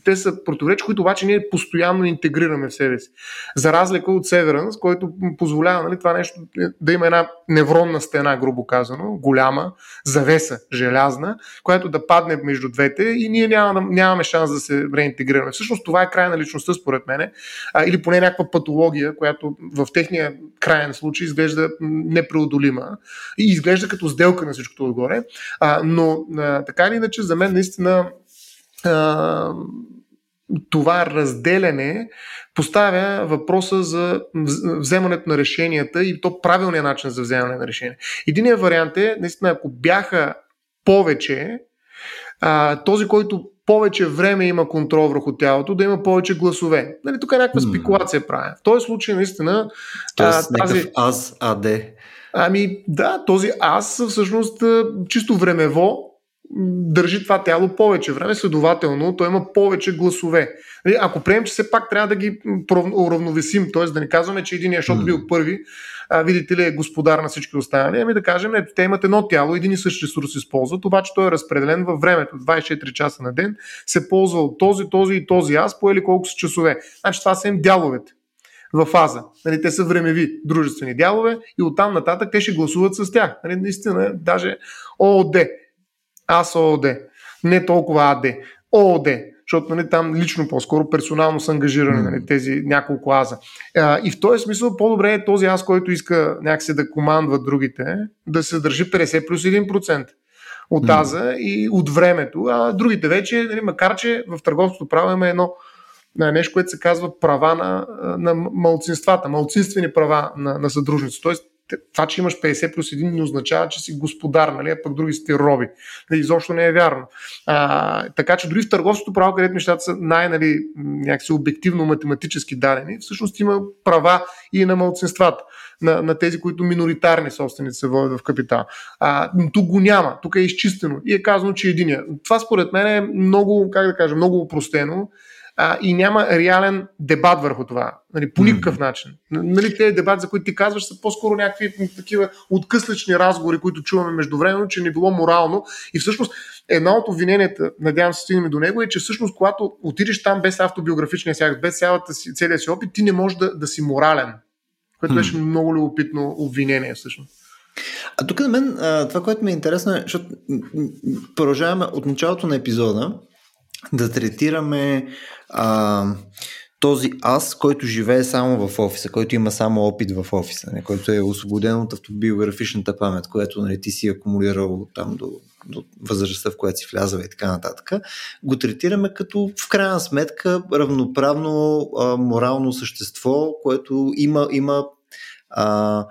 Те са противоречия, които обаче ние постоянно интегрираме в себе си. За разлика от Severance, който позволява нали, това нещо да има една невронна стена, грубо казано, голяма, завеса, желязна, която да падне между двете и ние нямаме, нямаме шанс да се реинтегрираме. Всъщност това е край на личността, според мен, или поне някаква патология, която в техния крайен случай изглежда непреодолима и изглежда като сделка на всичкото отгоре. А, но а, така или иначе, за мен наистина а, това разделяне поставя въпроса за вземането на решенията и то правилният начин за вземане на решение. Единият вариант е, наистина, ако бяха повече, а, този, който повече време има контрол върху тялото, да има повече гласове. Нали, тук е някаква спекулация правя. В този случай, наистина. Тоест, тази... аз, АД. Ами да, този аз всъщност чисто времево държи това тяло повече време, следователно той има повече гласове. Нали, ако приемем, че все пак трябва да ги уравновесим, т.е. да не казваме, че един защото бил първи, а, видите ли, е господар на всички останали, ами да кажем, ето, те имат едно тяло, един и същ ресурс използват, обаче той е разпределен във времето, 24 часа на ден, се ползва от този, този и този аз, по или колко са часове. Значи това са им дяловете в фаза. Нали, те са времеви дружествени дялове и оттам нататък те ще гласуват с тях. Нали, наистина, даже ООД, аз ООД, не толкова АД, ООД, защото нали, там лично по-скоро персонално са ангажирани нали, тези няколко аза. А, и в този смисъл по-добре е този аз, който иска някакси да командва другите, да се държи 50 плюс 1% от аза и от времето, а другите вече, нали, макар че в търговското право има едно на нещо, което се казва права на, на малцинствата, малцинствени права на, на съдружници. Тоест, това, че имаш 50 плюс 1 не означава, че си господар, нали, а пък други сте роби. Нали, изобщо не е вярно. А, така че дори в търговското право, където нещата са най- нали, някакси обективно математически дадени, всъщност има права и на малцинствата. На, на тези, които миноритарни собственици се водят в капитал. А, но тук го няма, тук е изчистено и е казано, че е единия. Това според мен е много, как да кажа, много упростено а, и няма реален дебат върху това. Нали, по никакъв начин. Нали, тези дебати, за които ти казваш, са по-скоро някакви такива откъслични разговори, които чуваме междувременно, че не било морално. И всъщност една от обвиненията, надявам се стигнем до него, е, че всъщност когато отидеш там без автобиографичния си без цялата си, целия си опит, ти не можеш да, да си морален. Което беше много любопитно обвинение всъщност. А тук на мен това, което ми е интересно е, защото продължаваме от началото на епизода да третираме а, този аз, който живее само в офиса, който има само опит в офиса, не, който е освободен от автобиографичната памет, което нали, ти си акумулирал там до, до възрастта, в която си влязава и така нататък, го третираме като в крайна сметка равноправно а, морално същество, което има, има а,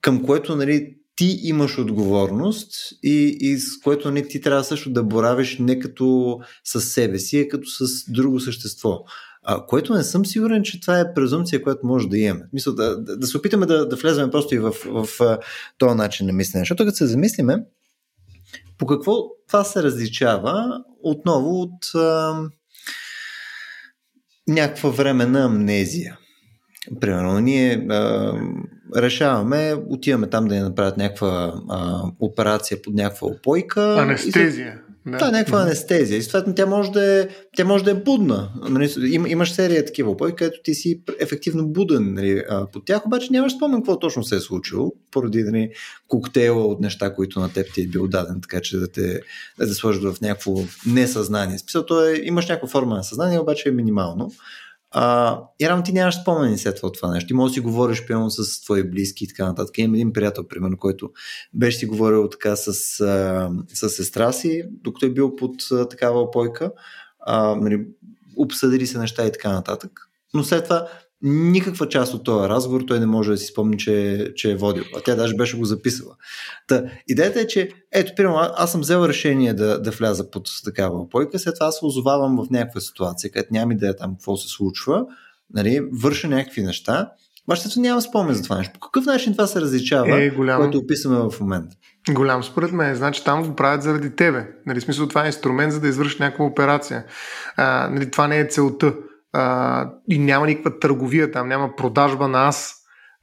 към което нали, ти имаш отговорност и, и с което не ти трябва също да боравиш не като с себе си, а като с друго същество. А, което не съм сигурен, че това е презумпция, която може да имаме. Мисля, да, да, да се опитаме да, да влезем просто и в, в, в този начин на мислене. Защото като се замислиме, по какво това се различава отново от а, някаква времена амнезия. Примерно, ние а, решаваме, отиваме там да ни направят някаква а, операция под някаква опойка. Анестезия. Да, да някаква анестезия. И съответно тя може да е, тя може да е будна. Нали, им, имаш серия такива опойки, където ти си ефективно буден нали, под тях, обаче нямаш спомен какво точно се е случило, поради нали, коктейла от неща, които на теб ти е бил даден, така че да те, да сложат в някакво несъзнание. Смисъл, то е, имаш някаква форма на съзнание, обаче е минимално. А, и рано ти нямаш спомени след това, това нещо. Ти можеш да си говориш пълно с твои близки и така нататък. Имам един приятел, примерно, който беше си говорил така с, а, с сестра си, докато е бил под а, такава опойка. А, нали, обсъдили се неща и така нататък. Но след това никаква част от този разговор той не може да си спомни, че, че е водил. А тя даже беше го записала. Та, идеята е, че ето, примерно, аз съм взел решение да, да вляза под такава опойка, след това се озовавам в някаква ситуация, където няма идея там какво се случва, нали, върша някакви неща Бащето няма спомен за това нещо. По какъв начин това се различава, Е, голям. което описваме в момента? Голям според мен. Значи там го правят заради тебе. Нали, смисъл това е инструмент за да извършиш някаква операция. А, нали, това не е целта. А, и няма никаква търговия там, няма продажба на аз.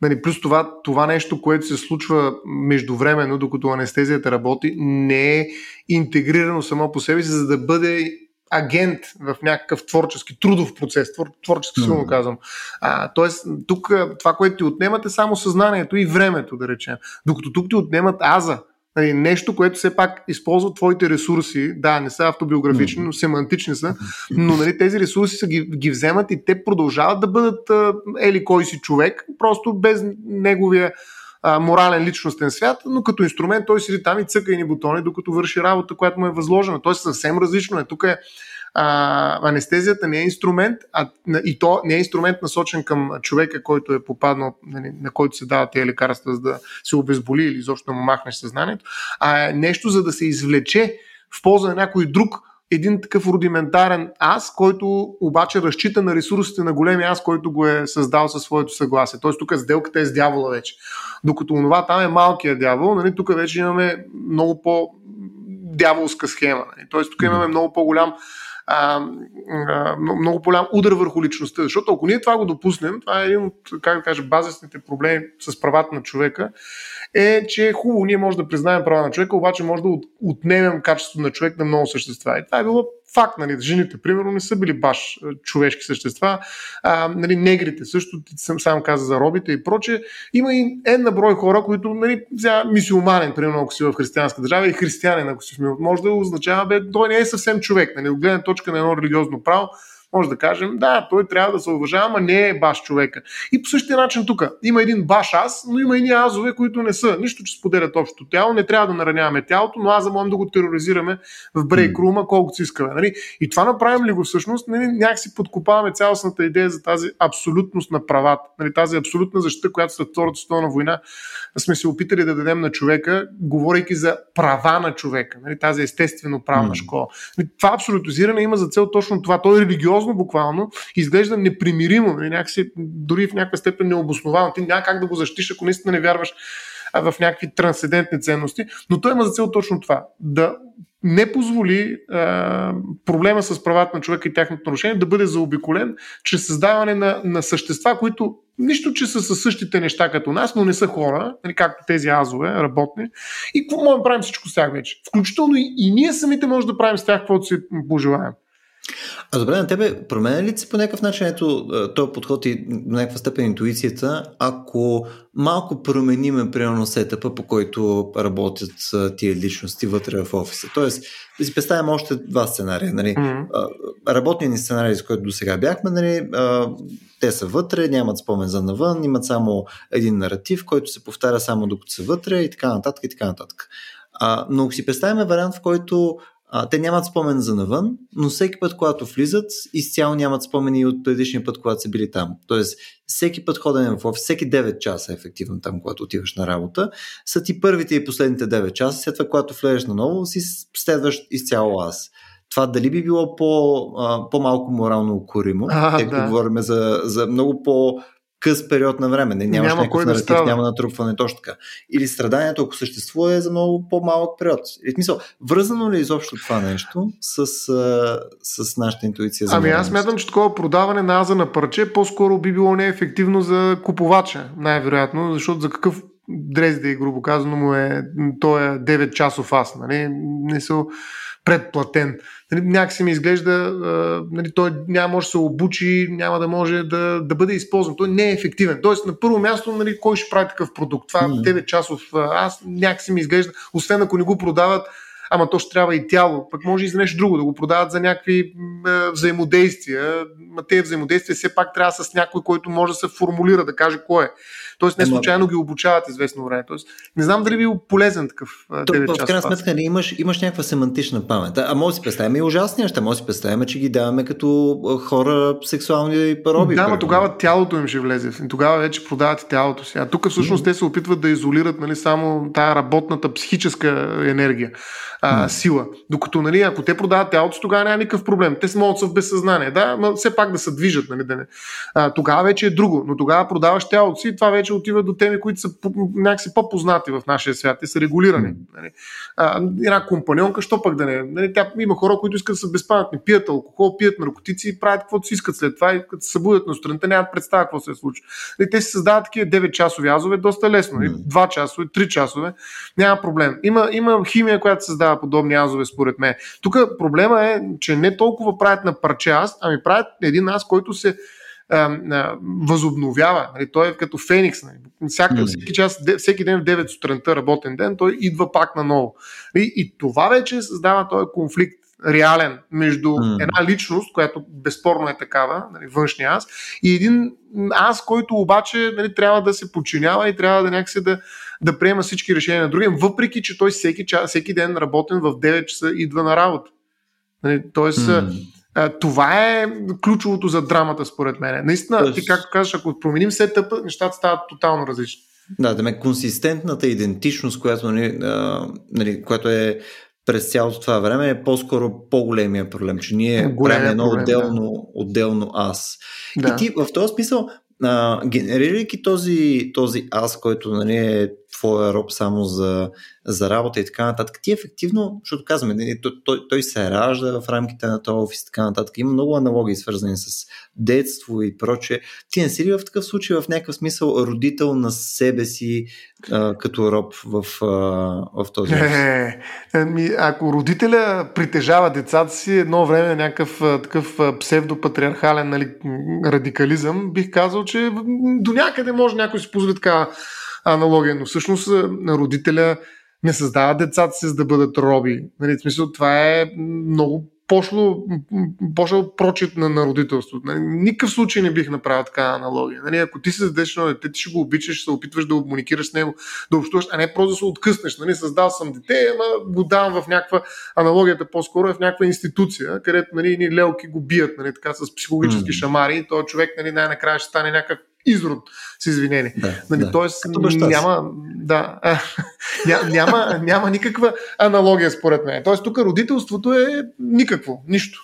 Нали, плюс това, това нещо, което се случва междувременно, докато анестезията работи, не е интегрирано само по себе си, за да бъде агент в някакъв творчески, трудов процес, твор, творчески силно Мгм. казвам. А, тоест, тук това, което ти отнемат е само съзнанието и времето, да речем. Докато тук ти отнемат аза. Нали, нещо, което все пак използва твоите ресурси, да, не са автобиографични, но семантични са, но нали, тези ресурси са ги, ги вземат и те продължават да бъдат а, ели кой си човек, просто без неговия а, морален личностен свят, но като инструмент той седи там и цъка и ни бутони, докато върши работа, която му е възложена. Тоест съвсем различно е. Тук е а, анестезията не е инструмент, а, и то не е инструмент насочен към човека, който е попаднал, нали, на който се дават тези лекарства, за да се обезболи или изобщо да му махнеш съзнанието, а е нещо за да се извлече в полза на някой друг един такъв рудиментарен аз, който обаче разчита на ресурсите на големия аз, който го е създал със своето съгласие. Тоест тук сделката е с дявола вече. Докато онова там е малкият дявол, нали, тук вече имаме много по дяволска схема. Нали. Тоест тук имаме много по-голям а, а, много, по-голям удар върху личността. Защото ако ние това го допуснем, това е един от, как да кажа, базисните проблеми с правата на човека, е, че е хубаво, ние може да признаем права на човека, обаче може да от- отнемем качеството на човек на много същества. И това е било факт, нали, жените, примерно, не са били баш а, човешки същества, а, нали, негрите също, съм сам каза за робите и проче. Има и една брой хора, които, нали, взема мисиоманен, примерно, ако си в християнска държава, и християнин, ако си в може да означава, бе, той не е съвсем човек, нали, от гледна точка на едно религиозно право, може да кажем, да, той трябва да се уважава, ама не е баш човека. И по същия начин тук има един баш аз, но има и азове, които не са. Нищо, че споделят общото тяло, не трябва да нараняваме тялото, но аз да можем да го тероризираме в брейк рума, колкото си искаме. Нали? И това направим ли го всъщност, нали, някакси подкопаваме цялостната идея за тази абсолютност на правата, нали, тази абсолютна защита, която след Втората световна война сме се опитали да дадем на човека, говорейки за права на човека, нали, тази естествено правна М. школа. Нали, Това абсолютизиране има за цел точно това. То е религиозно буквално, изглежда непримиримо, някакси, дори в някаква степен необосновано. Ти няма как да го защитиш, ако наистина не вярваш в някакви трансцендентни ценности, но той има за цел точно това. Да не позволи а, проблема с правата на човека и тяхното нарушение да бъде заобиколен чрез създаване на, на същества, които нищо, че са със същите неща като нас, но не са хора, нали, както тези азове, работни. И какво можем да правим всичко с тях вече? Включително и, и ние самите можем да правим с тях каквото си пожелаем. А добре, на тебе променя ли се по някакъв начин ето, а, този подход и до някаква степен интуицията, ако малко промениме примерно сетъпа, по който работят а, тия личности вътре в офиса? Тоест, да си представим още два сценария. Нали? М. А, Работният ни сценарий, с който до сега бяхме, нали, те са вътре, нямат спомен за навън, имат само един наратив, който се повтаря само докато са вътре и така нататък и така нататък. А, но ако си представим вариант, в който а, те нямат спомен за навън, но всеки път, когато влизат, изцяло нямат спомени от предишния път, когато са били там. Тоест, всеки път ходене в офис, всеки 9 часа ефективно там, когато отиваш на работа, са ти първите и последните 9 часа, след това, когато влезеш наново, си следваш изцяло аз. Това дали би било по, а, по-малко морално укоримо, тъй като да. говорим за, за много по къс период на време. Не, нямаш Няма кой да наратив, няма натрупване, точно така. Или страданието, ако съществува, е за много по-малък период. И, в смисъл, вързано ли е изобщо това нещо с, с нашата интуиция за Ами аз смятам, че такова продаване на аза на парче по-скоро би било неефективно за купувача, най-вероятно, защото за какъв Дрездей, грубо казано, му е, той е 9 часов аз, нали? не са предплатен. Нали, някакси ми изглежда, нали, той няма може да се обучи, няма да може да, да бъде използван. Той не е ефективен. Тоест, на първо място, нали, кой ще прави такъв продукт? Това Мгм. 9 часов аз някакси ми изглежда, освен ако не го продават ама то ще трябва и тяло. Пък може и за нещо друго, да го продават за някакви м, взаимодействия. Ма те взаимодействия все пак трябва с някой, който може да се формулира, да каже кое е. Тоест не случайно ги обучават известно време. Тоест, не знам дали бил полезен такъв а, То, 9 в крайна сметка не, имаш, имаш някаква семантична памет. А, може да си представим и ужасни неща. Може да си представим, че ги даваме като хора сексуални пароби. Да, но тогава тялото им ще влезе. Тогава вече продават и тялото си. А тук всъщност те се опитват да изолират нали, само тая работната психическа енергия. А, сила. Докато, нали, ако те продават тялото, тогава няма никакъв проблем. Те могат са в безсъзнание, да, но все пак да се движат, нали, да не. А, тогава вече е друго, но тогава продаваш тялото си и това вече отива до теми, които са някакси по-познати в нашия свят и са регулирани. Нали. А, една компаньонка, що пък да не. Нали, тя, има хора, които искат да са безпаметни, пият алкохол, пият наркотици и правят каквото си искат след това и като се събудят на сутринта, нямат представа какво се е случва. Нали, те си създават такива 9-часови азове доста лесно. Нали, 2 часове, 3 часове, няма проблем. Има, има химия, която създава подобни азове, според мен. Тук проблема е, че не толкова правят на парче аз, ами правят един аз, който се възобновява. Нали, той е като Феникс. Нали. Всяка, всеки, час, всеки ден в 9 сутринта работен ден, той идва пак наново. И, и това вече създава този конфликт реален между mm. една личност, която безспорно е такава, нали, външния аз, и един аз, който обаче нали, трябва да се подчинява и трябва да някакси да, да приема всички решения на другия, въпреки че той всеки, час, всеки ден работен в 9 часа идва на работа. Нали, тоест, mm. това е ключовото за драмата, според мен. Наистина, Тоест... ти както казваш, ако променим сетъпа, нещата стават тотално различни. Да, да ме консистентната идентичност, която, нали, а, нали, която е през цялото това време е по-скоро по-големия проблем, че ние правим едно проблем, отделно, да. отделно аз. Да. И ти в този смисъл, а, генерирайки този, този аз, който нали, е твоя роб само за, за работа и така нататък, ти ефективно, защото казваме, нали, той, той, се ражда в рамките на този офис и така нататък. Има много аналогии, свързани с детство и прочее. Ти не си ли в такъв случай в някакъв смисъл родител на себе си а, като роб в, а, в този офис? Е, е, ако родителя притежава децата си едно време някакъв такъв псевдопатриархален нали, радикализъм, бих казал, че до някъде може някой си позволи така аналогия, но всъщност родителя не създава децата си за да бъдат роби. Нали, в смисъл, това е много пошло, пошло прочит на, на родителството. Нали, никакъв случай не бих направил така аналогия. Нали, ако ти се задеш на дете, ти ще го обичаш, ще се опитваш да комуникираш с него, да общуваш, а не просто да се откъснеш. Нали, създал съм дете, ама го давам в някаква аналогията по-скоро е в някаква институция, където нали, ни лелки го бият нали, така, с психологически mm. шамари и този човек нали, най-накрая ще стане някакъв изрод с извинение. Да, нали, да. Тоест, няма, да, ня, няма, няма никаква аналогия според мен. Тоест, тук родителството е никакво, нищо.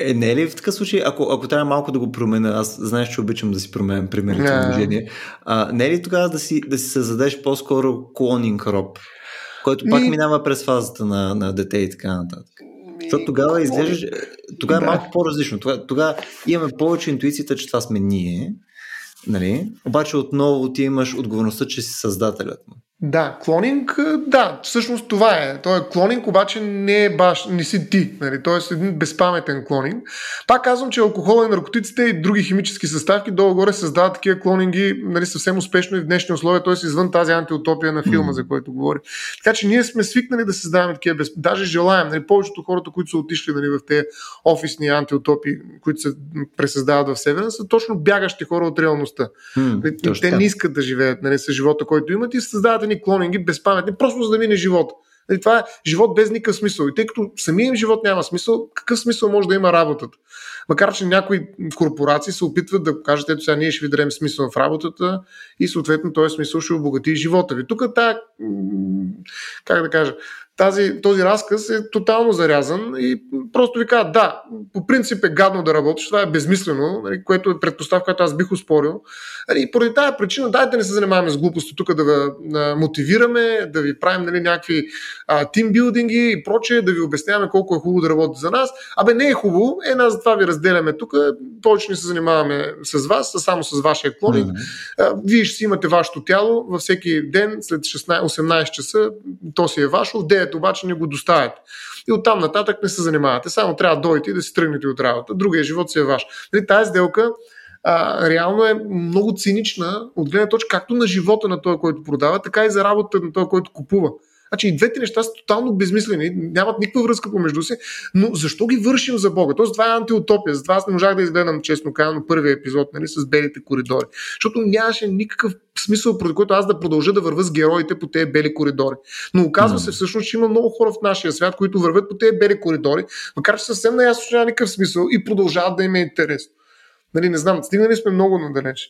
Е, не е ли в такъв случай, ако, ако трябва малко да го променя, аз знаеш, че обичам да си променям примерите yeah. движение, а, не е ли тогава да си, да си създадеш по-скоро клонинг роб, който пак Ми... минава през фазата на, на дете и така нататък? Защото тогава изглеждаш, тогава е да. малко по-различно. Тогава, тогава имаме повече интуицията, че това сме ние, Нали? Обаче отново ти имаш отговорността, че си създателят му. Да, клонинг, е, да, всъщност това е. Той е клонинг, обаче не е баш, не си ти. Нали? Той е един безпаметен клонинг. Пак казвам, че алкохола и наркотиците и други химически съставки долу-горе създават такива клонинги нали, съвсем успешно и в днешни условия, т.е. извън тази антиутопия на филма, mm. за който говори. Така че ние сме свикнали да създаваме такива без... Даже желаем. Нали, повечето хората, които са отишли нали, в тези офисни антиутопии, които се пресъздават в Северна, са точно бягащи хора от реалността. Mm, Те не искат да живеят нали, с живота, който имат и създават ни клонинги, безпаметни, просто за да мине живот. Нали, това е живот без никакъв смисъл. И тъй като самият им живот няма смисъл, какъв смисъл може да има работата? Макар, че някои корпорации се опитват да кажат, ето сега ние ще ви дадем смисъл в работата и съответно този смисъл ще обогати живота ви. Тук тая, как да кажа, тази, този разказ е тотално зарязан и просто ви казват, да, по принцип е гадно да работиш, това е безмислено, нали, което е предпоставка, която аз бих успорил. Нали, поради тази причина, дайте да не се занимаваме с глупости тук, да ви да мотивираме, да ви правим нали, някакви тимбилдинги и прочее, да ви обясняваме колко е хубаво да работите за нас. Абе, не е хубаво, е, нас това ви разделяме тук, повече не се занимаваме с вас, а само с вашия клоник. Mm-hmm. Вие ще си имате вашето тяло във всеки ден след 16, 18 часа, то си е ваше, в 9 обаче не го доставят. И оттам нататък не се занимавате. Само трябва да дойдете и да си тръгнете от работа. Другия живот си е ваш. Нали, тази сделка а, реално е много цинична от гледна точка както на живота на този, който продава, така и за работата на този, който купува. Значи и двете неща са тотално безмислени, нямат никаква връзка помежду си, но защо ги вършим за Бога? Тоест, това е антиутопия. Затова аз не можах да изгледам, честно казано, първия епизод нали, с белите коридори. Защото нямаше никакъв смисъл, поради който аз да продължа да вървя с героите по тези бели коридори. Но оказва се всъщност, че има много хора в нашия свят, които вървят по тези бели коридори, макар че съвсем наясно, че няма никакъв смисъл и продължават да им е интерес. Нали, не знам, стигнали сме много надалеч.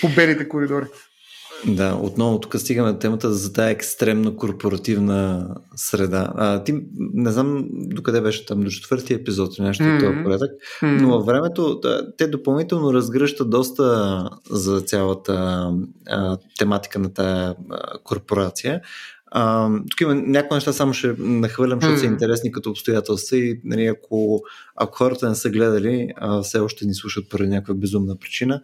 По белите коридори. Да, отново тук стигаме темата за тази екстремно корпоративна среда. А, ти не знам докъде беше там, до четвъртия епизод или нещо mm-hmm. от този порядък, mm-hmm. но във времето те допълнително разгръщат доста за цялата а, тематика на тази корпорация. А, тук има някои неща, само ще нахвърлям, защото mm. са интересни като обстоятелства и нали, ако, ако хората не са гледали, а, все още ни слушат поради някаква безумна причина.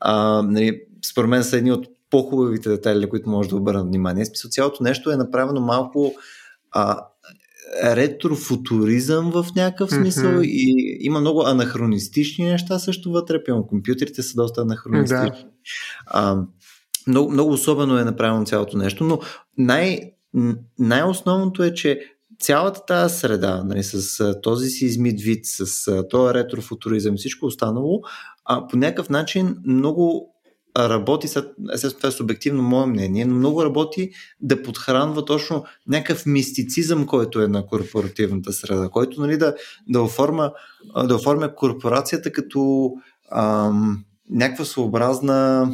А, нали, според мен са едни от по-хубавите детайли, които може да обърнат внимание. Смисъл, цялото нещо е направено малко а, ретрофутуризъм в някакъв смисъл mm-hmm. и има много анахронистични неща също вътре. Пълно, компютрите са доста анахронистични. Да. А, много, много особено е направено цялото нещо, но най, най-основното е, че цялата тази среда, нали, с този си измит вид, с този ретрофутуризъм, всичко останало, а, по някакъв начин много работи, естествено това е субективно мое мнение, но много работи да подхранва точно някакъв мистицизъм, който е на корпоративната среда, който нали, да, да, оформя, да оформя корпорацията като ам, някаква своеобразна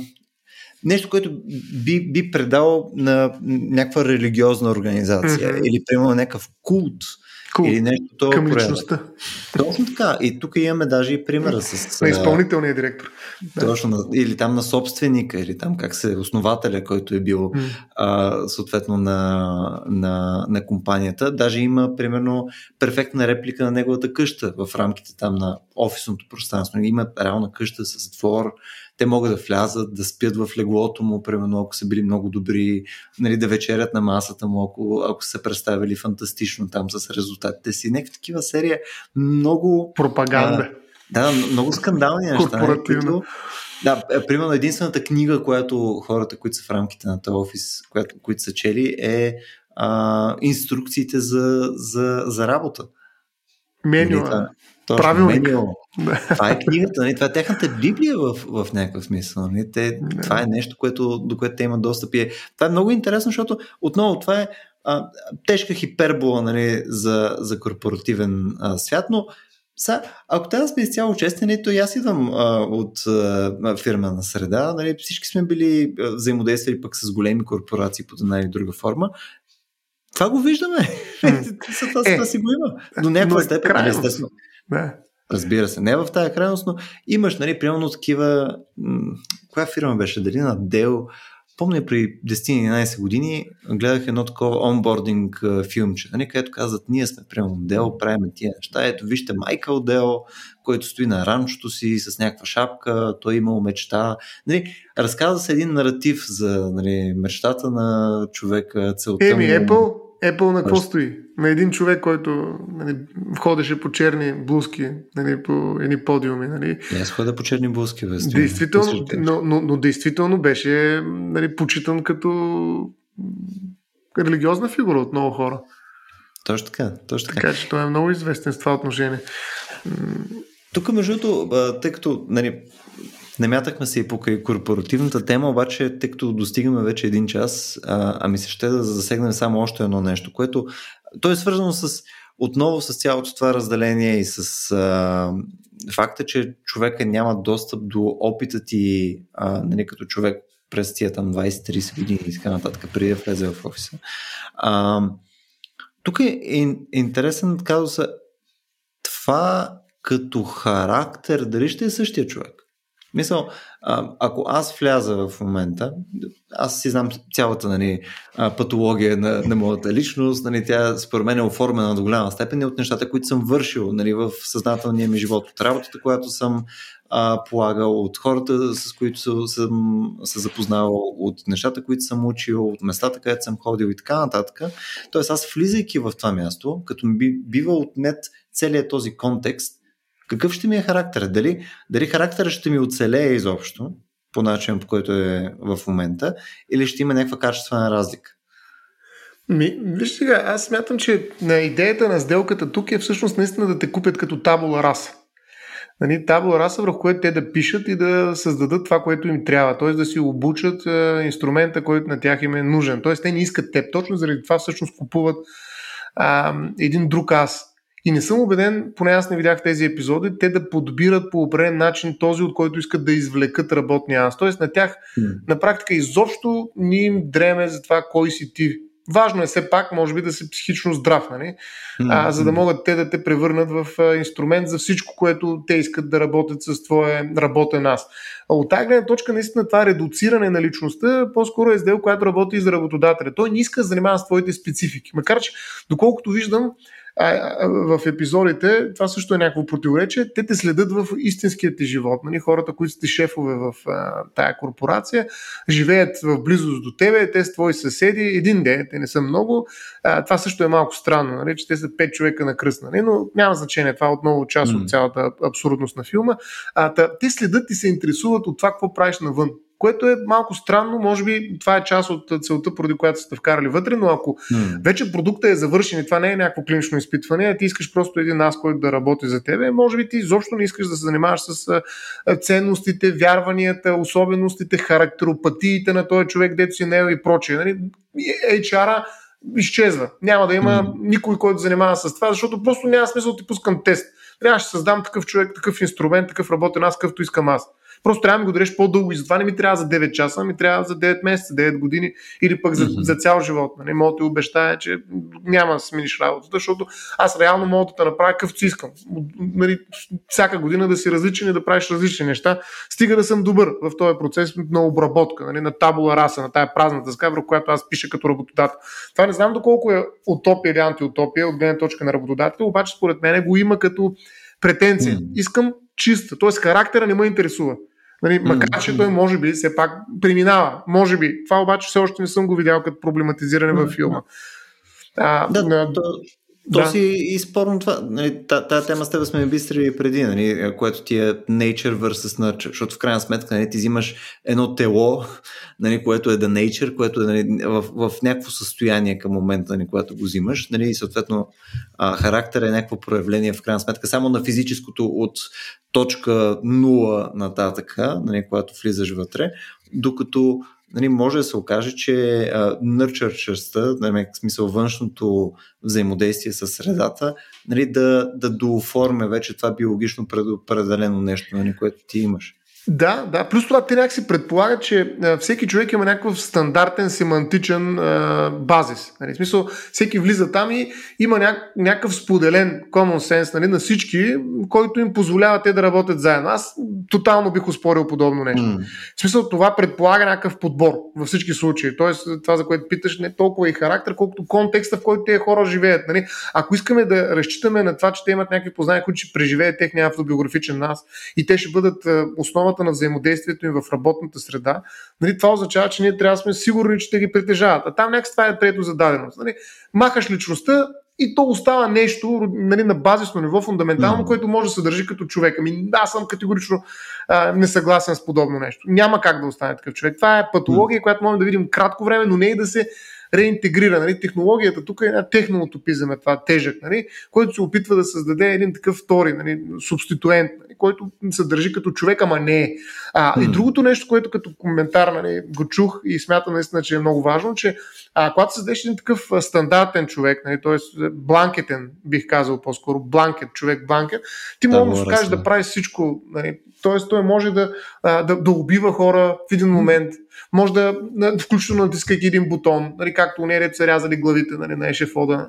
нещо, което би, би предал на някаква религиозна организация mm-hmm. или примерно някакъв култ cool. или нещо това. Към личността. Точно така. И тук имаме даже и примера с... На изпълнителния директор. Точно. Или там на собственика, или там как се основателя, който е бил mm. а, съответно на, на, на компанията. Даже има примерно перфектна реплика на неговата къща в рамките там на офисното пространство. Има реална къща с двор, те могат да влязат, да спят в леглото му, примерно ако са били много добри, нали, да вечерят на масата му, ако, ако са представили фантастично там с резултатите си. Някакви такива серия много... Пропаганда. А, да, много скандални неща. Нали, които, да, е, примерно единствената книга, която хората, които са в рамките на този офис, която, които са чели, е а, инструкциите за, за, за работа. Меню. Нали, точно, Правилник. Меню. Това е книгата, нали? това е техната библия в, в някакъв смисъл. Нали? Те, това е нещо, което, до което те имат достъп. И е, това е много интересно, защото отново това е а, тежка хипербола нали, за, за корпоративен а, свят, но са, ако трябва да сме изцяло честени, то аз идвам а, от а, фирма на среда. Нали, всички сме били взаимодействали пък с големи корпорации под една или друга форма. Това го виждаме. това, това си го има. До някаква степен, нали, естествено. Да. Разбира се, не в тази крайност, но имаш, нали, примерно такива, м- коя фирма беше, дали на Dell, помня при 10-11 години гледах едно такова онбординг филмче, нали, където казват, ние сме примерно Дел, правим тия неща. Ето вижте Майкъл Дел, който стои на ранчото си с някаква шапка, той е имал мечта. Нали, разказва се един наратив за нали, мечтата на човека, целта Еми, Apple, Apple на какво стои? На един човек, който нали, ходеше по черни блузки нали, по едни подиуми. Нали. Не, аз ходя по черни блузки. Бе, действително, но, но, но, действително беше нали, почитан като религиозна фигура от много хора. Точно така. Точно така. така че той е много известен с това отношение. Тук, между другото, тъй като нали, Намятахме се и покрай корпоративната тема, обаче, тъй като достигаме вече един час, а, ами се ще да засегнем само още едно нещо, което то е свързано с отново с цялото това разделение и с а, факта, че човека няма достъп до опита ти а, нали, като човек през тия там 20-30 години и така нататък, преди да влезе в офиса. А, тук е интересен казус това като характер, дали ще е същия човек? Мисъл, ако аз вляза в момента, аз си знам цялата нали, патология на, на моята личност, нали, тя според мен е оформена до голяма степен и от нещата, които съм вършил нали, в съзнателния ми живот, от работата, която съм а, полагал, от хората, с които съм се запознавал, от нещата, които съм учил, от местата, където съм ходил и така нататък. Тоест аз влизайки в това място, като ми бива отнет целият този контекст, какъв ще ми е характер? Дали, дали характерът ще ми оцелее изобщо, по начин, по който е в момента, или ще има някаква качествена разлика? Ми, виж сега, аз смятам, че на идеята на сделката тук е всъщност наистина да те купят като табула раса. Нали, табула раса, върху което те да пишат и да създадат това, което им трябва. Т.е. да си обучат е, инструмента, който на тях им е нужен. Т.е. те не искат теб. Точно заради това всъщност купуват а, един друг аз И не съм убеден, поне аз не видях тези епизоди, те да подбират по определен начин този, от който искат да извлекат работния аз. Тоест на тях mm. на практика изобщо ни им дреме за това кой си ти. Важно е все пак, може би, да си психично здрав, нали? Mm-hmm. А, за да могат те да те превърнат в а, инструмент за всичко, което те искат да работят с твоя работен аз. А от тази гледна точка, наистина, това редуциране на личността по-скоро е сдел, която работи и за работодателя. Той не иска да занимава с твоите специфики. Макар, че, доколкото виждам, а, в епизодите, това също е някакво противоречие, те те следят в истинския ти живот. Нали? Хората, които сте шефове в а, тая корпорация, живеят в близост до тебе, те са твои съседи, един ден, те не са много. А, това също е малко странно, нали? че те са пет човека на кръст, нали? но няма значение, това е отново част mm. от цялата абсурдност на филма. А, та, те следят и се интересуват от това, какво правиш навън което е малко странно, може би това е част от целта, поради която сте вкарали вътре, но ако mm. вече продукта е завършен и това не е някакво клинично изпитване, а ти искаш просто един аз, който да работи за тебе, може би ти изобщо не искаш да се занимаваш с ценностите, вярванията, особеностите, характеропатиите на този човек, дето си не и прочее. Нали? HR-а изчезва. Няма да има mm. никой, който занимава с това, защото просто няма смисъл да ти пускам тест. Трябва да създам такъв човек, такъв инструмент, такъв работен аз, какъвто искам аз. Просто трябва да ми го дадеш по-дълго и затова не ми трябва за 9 часа, ми трябва за 9 месеца, 9 години или пък за, mm-hmm. за цял живот. Не нали? мога да ти обещая, че няма да смениш работата, защото аз реално мога да те направя какъвто си искам. Нали, всяка година да си различен и да правиш различни неща, стига да съм добър в този процес на обработка, нали, на табула раса, на тая празната скабра, която аз пиша като работодател. Това не знам доколко е утопия или антиутопия от гледна точка на работодател, обаче според мен го има като претенция. Mm. Искам чиста, т.е. характера не ме интересува. Нали, макар, че той може би все пак преминава. Може би. Това обаче все още не съм го видял като проблематизиране във филма. А, да, на... то, да. си и спорно това. Нали, Тая тема с теб сме бистрили преди, нали, което ти е nature versus nurture, защото в крайна сметка нали, ти взимаш едно тело, нали, което е the nature, което е нали, в, в някакво състояние към момента, нали, когато го взимаш, нали, и съответно а, характер е някакво проявление в крайна сметка само на физическото от точка 0 нататъка, нали, когато влизаш вътре, докато нали, може да се окаже, че нърчър частта, нали, в смисъл външното взаимодействие с средата, нали, да, да дооформя вече това биологично предопределено нещо, нали, което ти имаш. Да, да. Плюс това те някакси предполагат, че всеки човек има някакъв стандартен семантичен а, базис. Нали? В смисъл, всеки влиза там и има ня- някакъв споделен common sense нали, на всички, който им позволява те да работят заедно. Аз тотално бих успорил подобно нещо. Mm. В смисъл, това предполага някакъв подбор във всички случаи. Тоест, това, за което питаш, не толкова и характер, колкото контекста, в който тези хора живеят. Нали? Ако искаме да разчитаме на това, че те имат някакви познания, които ще преживеят техния автобиографичен нас и те ще бъдат основата основата на взаимодействието им в работната среда, нали, това означава, че ние трябва да сме сигурни, че те ги притежават. А там някакси това е прието за даденост. Нали. Махаш личността и то остава нещо нали, на базисно ниво, фундаментално, mm. което може да се държи като човек. Ами аз съм категорично а, несъгласен с подобно нещо. Няма как да остане такъв човек. Това е патология, mm. която можем да видим кратко време, но не и да се реинтегрира. Нали? Технологията тук е една техноутопизъм, е това тежък, нали? който се опитва да създаде един такъв втори, нали? субституент? Който се държи като човек, ама не е. А, и другото нещо, което като коментар нали, го чух и смятам наистина, че е много важно, че а, когато създадеш един такъв стандартен човек, нали, т.е. бланкетен, бих казал по-скоро, бланкет, човек бланкет, ти да, можеш да кажеш да правиш всичко. Нали, т.е. той може да, да, да убива хора в един момент, може да, включително натискайки един бутон, нали, както не са рязали главите нали, на ешефода,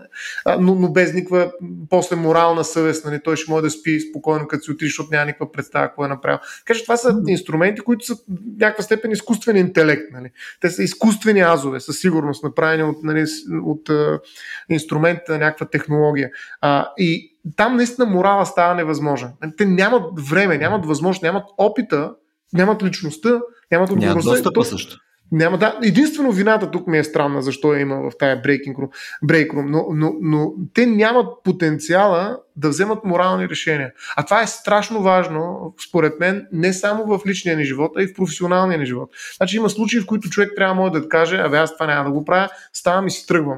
но, но без никаква после морална съвест. Нали, той ще може да спи спокойно, като си отиде, защото няма никаква представа какво е направил. Така че това са инструменти, които са в някаква степен изкуствен интелект. Нали. Те са изкуствени азове, със сигурност, направени от, нали, от, от инструментите на някаква технология. А, и там наистина морала става невъзможен. Те нямат време, нямат възможност, нямат опита, нямат личността, нямат отговорността. Няма достъпа също. Няма, да. Единствено вината тук ми е странна, защо я има в тая breaking room, break room, но, но, но те нямат потенциала да вземат морални решения. А това е страшно важно, според мен, не само в личния ни живот, а и в професионалния ни живот. Значи има случаи, в които човек трябва да каже, абе аз това няма да го правя, ставам и си тръгвам.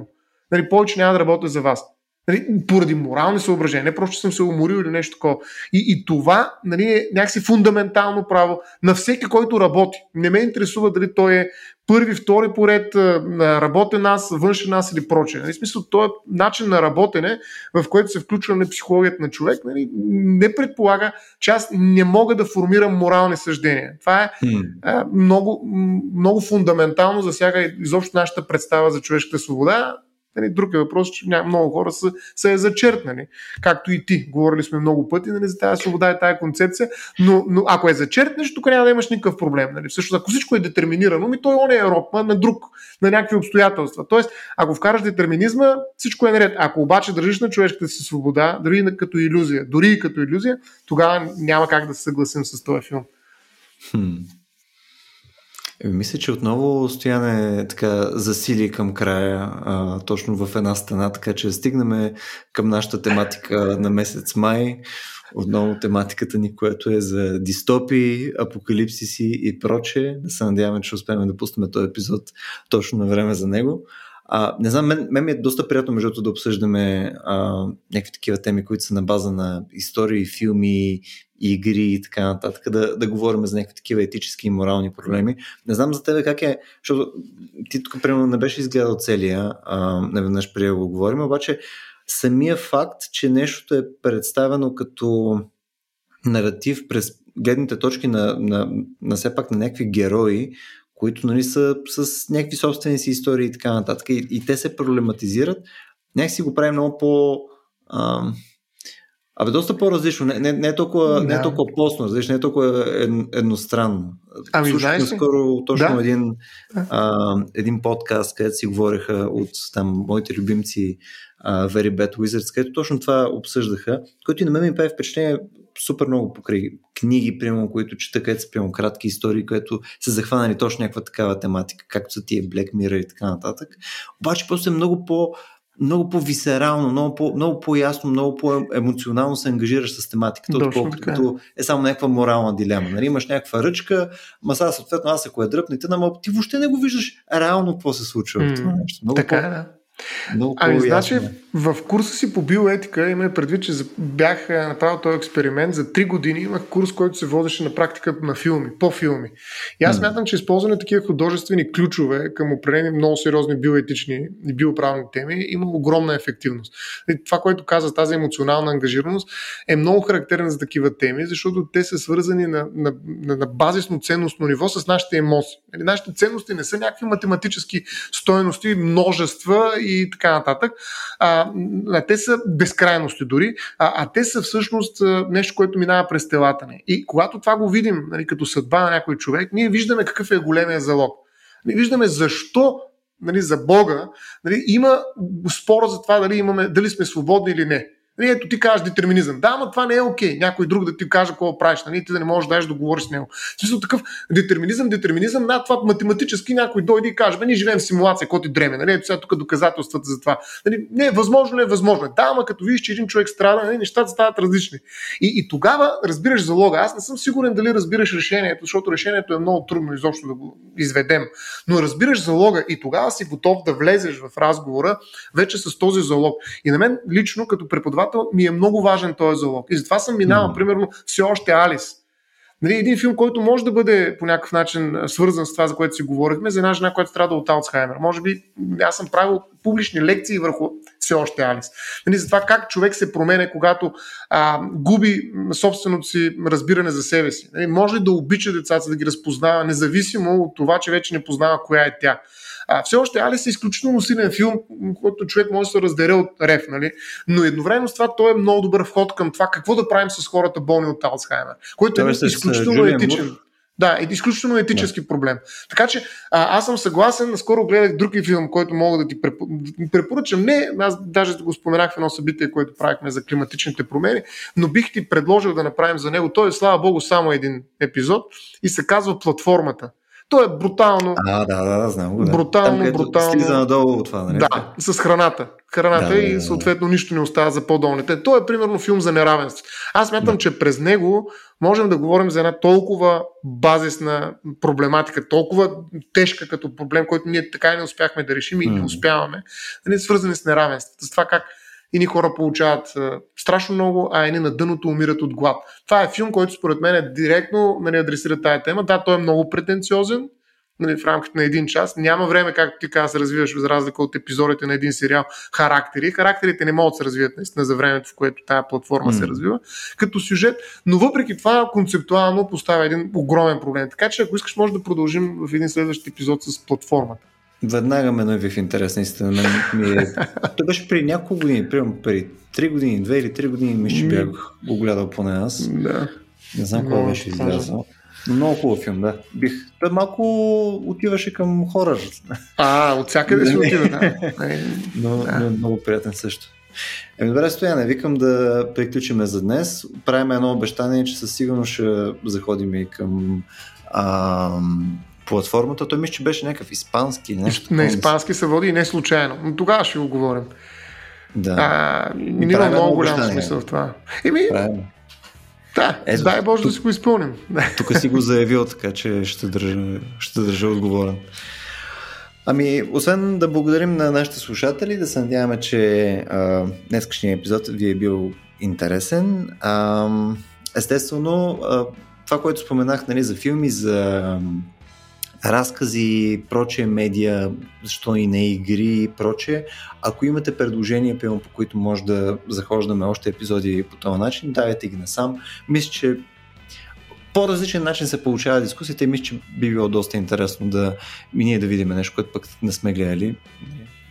Нали, повече няма да работя за вас. Нали, поради морални съображения, не просто, съм се уморил или нещо такова. И, и това нали, е някакси фундаментално право на всеки, който работи. Не ме интересува дали той е първи, втори поред, работен аз, външен аз или прочее. Нали, смисъл, този е начин на работене, в който се включва на психологията на човек, нали, не предполага, че аз не мога да формирам морални съждения. Това е hmm. много, много фундаментално засяга изобщо нашата представа за човешката свобода Нали, друг е въпрос, че много хора са, са е зачеркнали. Както и ти. Говорили сме много пъти нали, за тази свобода и тази концепция. Но, но ако е зачеркнеш, тук няма да имаш никакъв проблем. Нали. Също, ако всичко е детерминирано, ми той он е Европа на друг, на някакви обстоятелства. Тоест, ако вкараш детерминизма, всичко е наред. Ако обаче държиш на човешката си свобода, дори като иллюзия, дори и като иллюзия, тогава няма как да се съгласим с този филм. Хм. Мисля, че отново стояне така засили към края, а, точно в една стена, така че стигнем към нашата тематика на месец май. Отново тематиката ни, която е за дистопии, апокалипсиси и прочее. Да се надяваме, че успеем да пуснем този епизод точно на време за него. А, не знам, мен, мен ми е доста приятно между да обсъждаме а, някакви такива теми, които са на база на истории, филми, игри и така нататък, да, да говорим за някакви такива етически и морални проблеми. Не знам за тебе как е, защото ти тук примерно не беше изгледал целия, а, не веднъж преди го говорим, обаче самия факт, че нещото е представено като наратив през гледните точки на, на, на все пак на някакви герои, които нали, са с някакви собствени си истории и така нататък. И, и те се проблематизират. Някак си го прави много по... А, Абе, доста по-различно. Не, не, не, е, толкова, да. не е толкова постно, различно, не е толкова едностранно. Ами, знаеш скоро точно да. един, а, един подкаст, където си говореха от там моите любимци а, Very Bad Wizards, където точно това обсъждаха, който и на мен ми прави впечатление супер много покрай книги, примерно, които чета, където са прямо кратки истории, които са захванали точно някаква такава тематика, както са тия Black Mirror и така нататък. Обаче просто е много по- много по-висерално, много, по, много по-ясно, много по-емоционално се ангажираш с тематиката, отколкото като е само някаква морална дилема. Нали, имаш някаква ръчка, ма сега съответно аз ако е дръпнете, но ти въобще не го виждаш реално какво се случва mm, в това нещо. Много така, по- да. Много ами, значи, в курса си по биоетика има предвид, че бях направил този експеримент. За 3 години имах курс, който се водеше на практика на филми, по филми. И аз смятам, че използване на такива художествени ключове към определени много сериозни биоетични и биоправни теми има огромна ефективност. И това, което каза тази емоционална ангажираност, е много характерна за такива теми, защото те са свързани на, на, на, на базисно ценностно ниво с нашите емоции. Нали, нашите ценности не са някакви математически стоености, множества и така нататък. А, те са безкрайности дори, а, а те са всъщност нещо, което минава през телата ни. И когато това го видим нали, като съдба на някой човек, ние виждаме какъв е големия залог. Ние виждаме защо нали, за Бога нали, има спора за това дали, имаме, дали сме свободни или не. Нали, ето ти кажеш детерминизъм. Да, но това не е окей. Okay. Някой друг да ти каже какво правиш. Нали? Ти да не можеш да да говориш с него. В смисъл такъв детерминизъм, детерминизъм, над това математически някой дойде и каже, ние живеем в симулация, който ти дреме. Нали? Ето сега тук доказателствата за това. Нали? Не, е възможно ли е възможно. Да, ама като видиш, че един човек страда, нали? нещата стават различни. И, и тогава разбираш залога. Аз не съм сигурен дали разбираш решението, защото решението е много трудно изобщо да го изведем. Но разбираш залога и тогава си готов да влезеш в разговора вече с този залог. И на мен лично, като преподавател, предавател, ми е много важен този залог. И затова съм минал, mm. примерно, все още Алис. Нали, един филм, който може да бъде по някакъв начин свързан с това, за което си говорихме, за една жена, която страда от Алцхаймер. Може би аз съм правил публични лекции върху все още Алис. Нали, за това как човек се променя, когато а, губи собственото си разбиране за себе си. Нали, може ли да обича децата, да ги разпознава, независимо от това, че вече не познава коя е тя. А, все още Алис е изключително силен филм, който човек може да се раздере от рев, нали? но едновременно с това той е много добър вход към това какво да правим с хората болни от Алцхаймер, който е изключително етичен. Да, е изключително етически да. проблем. Така че а, аз съм съгласен, наскоро гледах други филм, който мога да ти препоръчам. Не, аз даже го споменах в едно събитие, което правихме за климатичните промени, но бих ти предложил да направим за него. Той е, слава богу, само един епизод и се казва Платформата. То е брутално. А, да, да, да, знам го. Да. Брутално, Там, брутално. Слиза надолу от това, нали? Да, с храната. Храната да, и съответно нищо не остава за по-долните. То е примерно филм за неравенство. Аз мятам, да. че през него можем да говорим за една толкова базисна проблематика, толкова тежка като проблем, който ние така и не успяхме да решим и не успяваме, нали, свързани с неравенството. С това как Ини хора получават а, страшно много, а едни на дъното умират от глад. Това е филм, който според мен е директно нали, адресира тая тема. Да, той е много претенциозен, нали, в рамките на един час. Няма време, както ти каза, се развиваш за разлика от епизодите на един сериал, характери. Характерите не могат да се развият наистина за времето, в което тази платформа mm. се развива като сюжет, но въпреки това концептуално поставя един огромен проблем. Така че ако искаш, може да продължим в един следващ епизод с платформата. Веднага ме нави в интерес, наистина. Ми е... То беше преди няколко години, примерно преди 3 години, 2 или 3 години, мисля, че бях го гледал поне аз. Да. Не знам кога беше излязъл. Много хубав филм, да. Бих. Той малко отиваше към хорър. А, от всякъде се отива, да. но, да. но много приятен също. Еми добре, Стояне, викам да приключиме за днес. Правим едно обещание, че със сигурност ще заходим и към а, платформата. Той мисля, че беше някакъв испански. Нещо, на испански се води и не случайно. Но тогава ще го говорим. Да. А, има много голям смисъл в това. Еми, Правим. Да, Ето, дай Боже тук, да си го изпълним. Тук си го заявил, така че ще държа, ще държа отговорен. Ами, освен да благодарим на нашите слушатели, да се надяваме, че а, днескашният епизод ви е бил интересен. А, естествено, а, това, което споменах нали, за филми, за разкази, прочее медиа, защо и не игри и прочее. Ако имате предложения, по които може да захождаме още епизоди по този начин, давайте ги насам. Мисля, че по различен начин се получава дискусията и мисля, че би било доста интересно да и ние да видим нещо, което пък не сме гледали.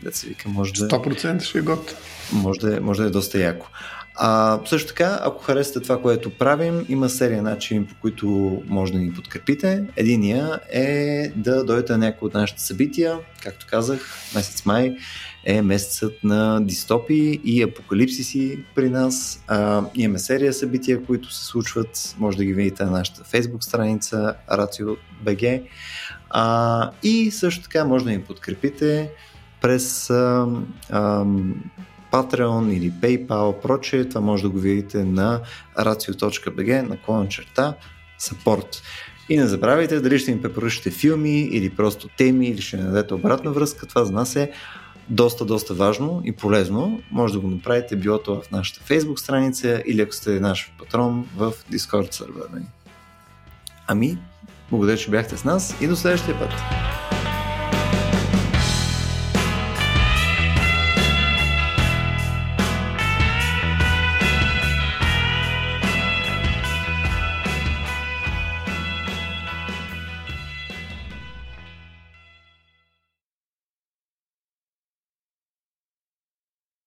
Да се вика, може да... 100% ще е год. Може да, е, може да е доста яко. А, също така, ако харесате това, което правим, има серия начини, по които може да ни подкрепите. Единия е да дойдете на някои от нашите събития. Както казах, месец май е месецът на дистопии и апокалипсиси при нас. А, имаме серия събития, които се случват. Може да ги видите на нашата фейсбук страница RACIO.BG. А, и също така може да ни подкрепите през а, а, Patreon или PayPal, прочее, това може да го видите на racio.bg наклона черта support. И не забравяйте дали ще им препоръчате филми или просто теми или ще не дадете обратна връзка. Това за нас е доста, доста важно и полезно. Може да го направите било то в нашата Facebook страница или ако сте наш патрон в Discord сервера. Ами, благодаря, че бяхте с нас и до следващия път.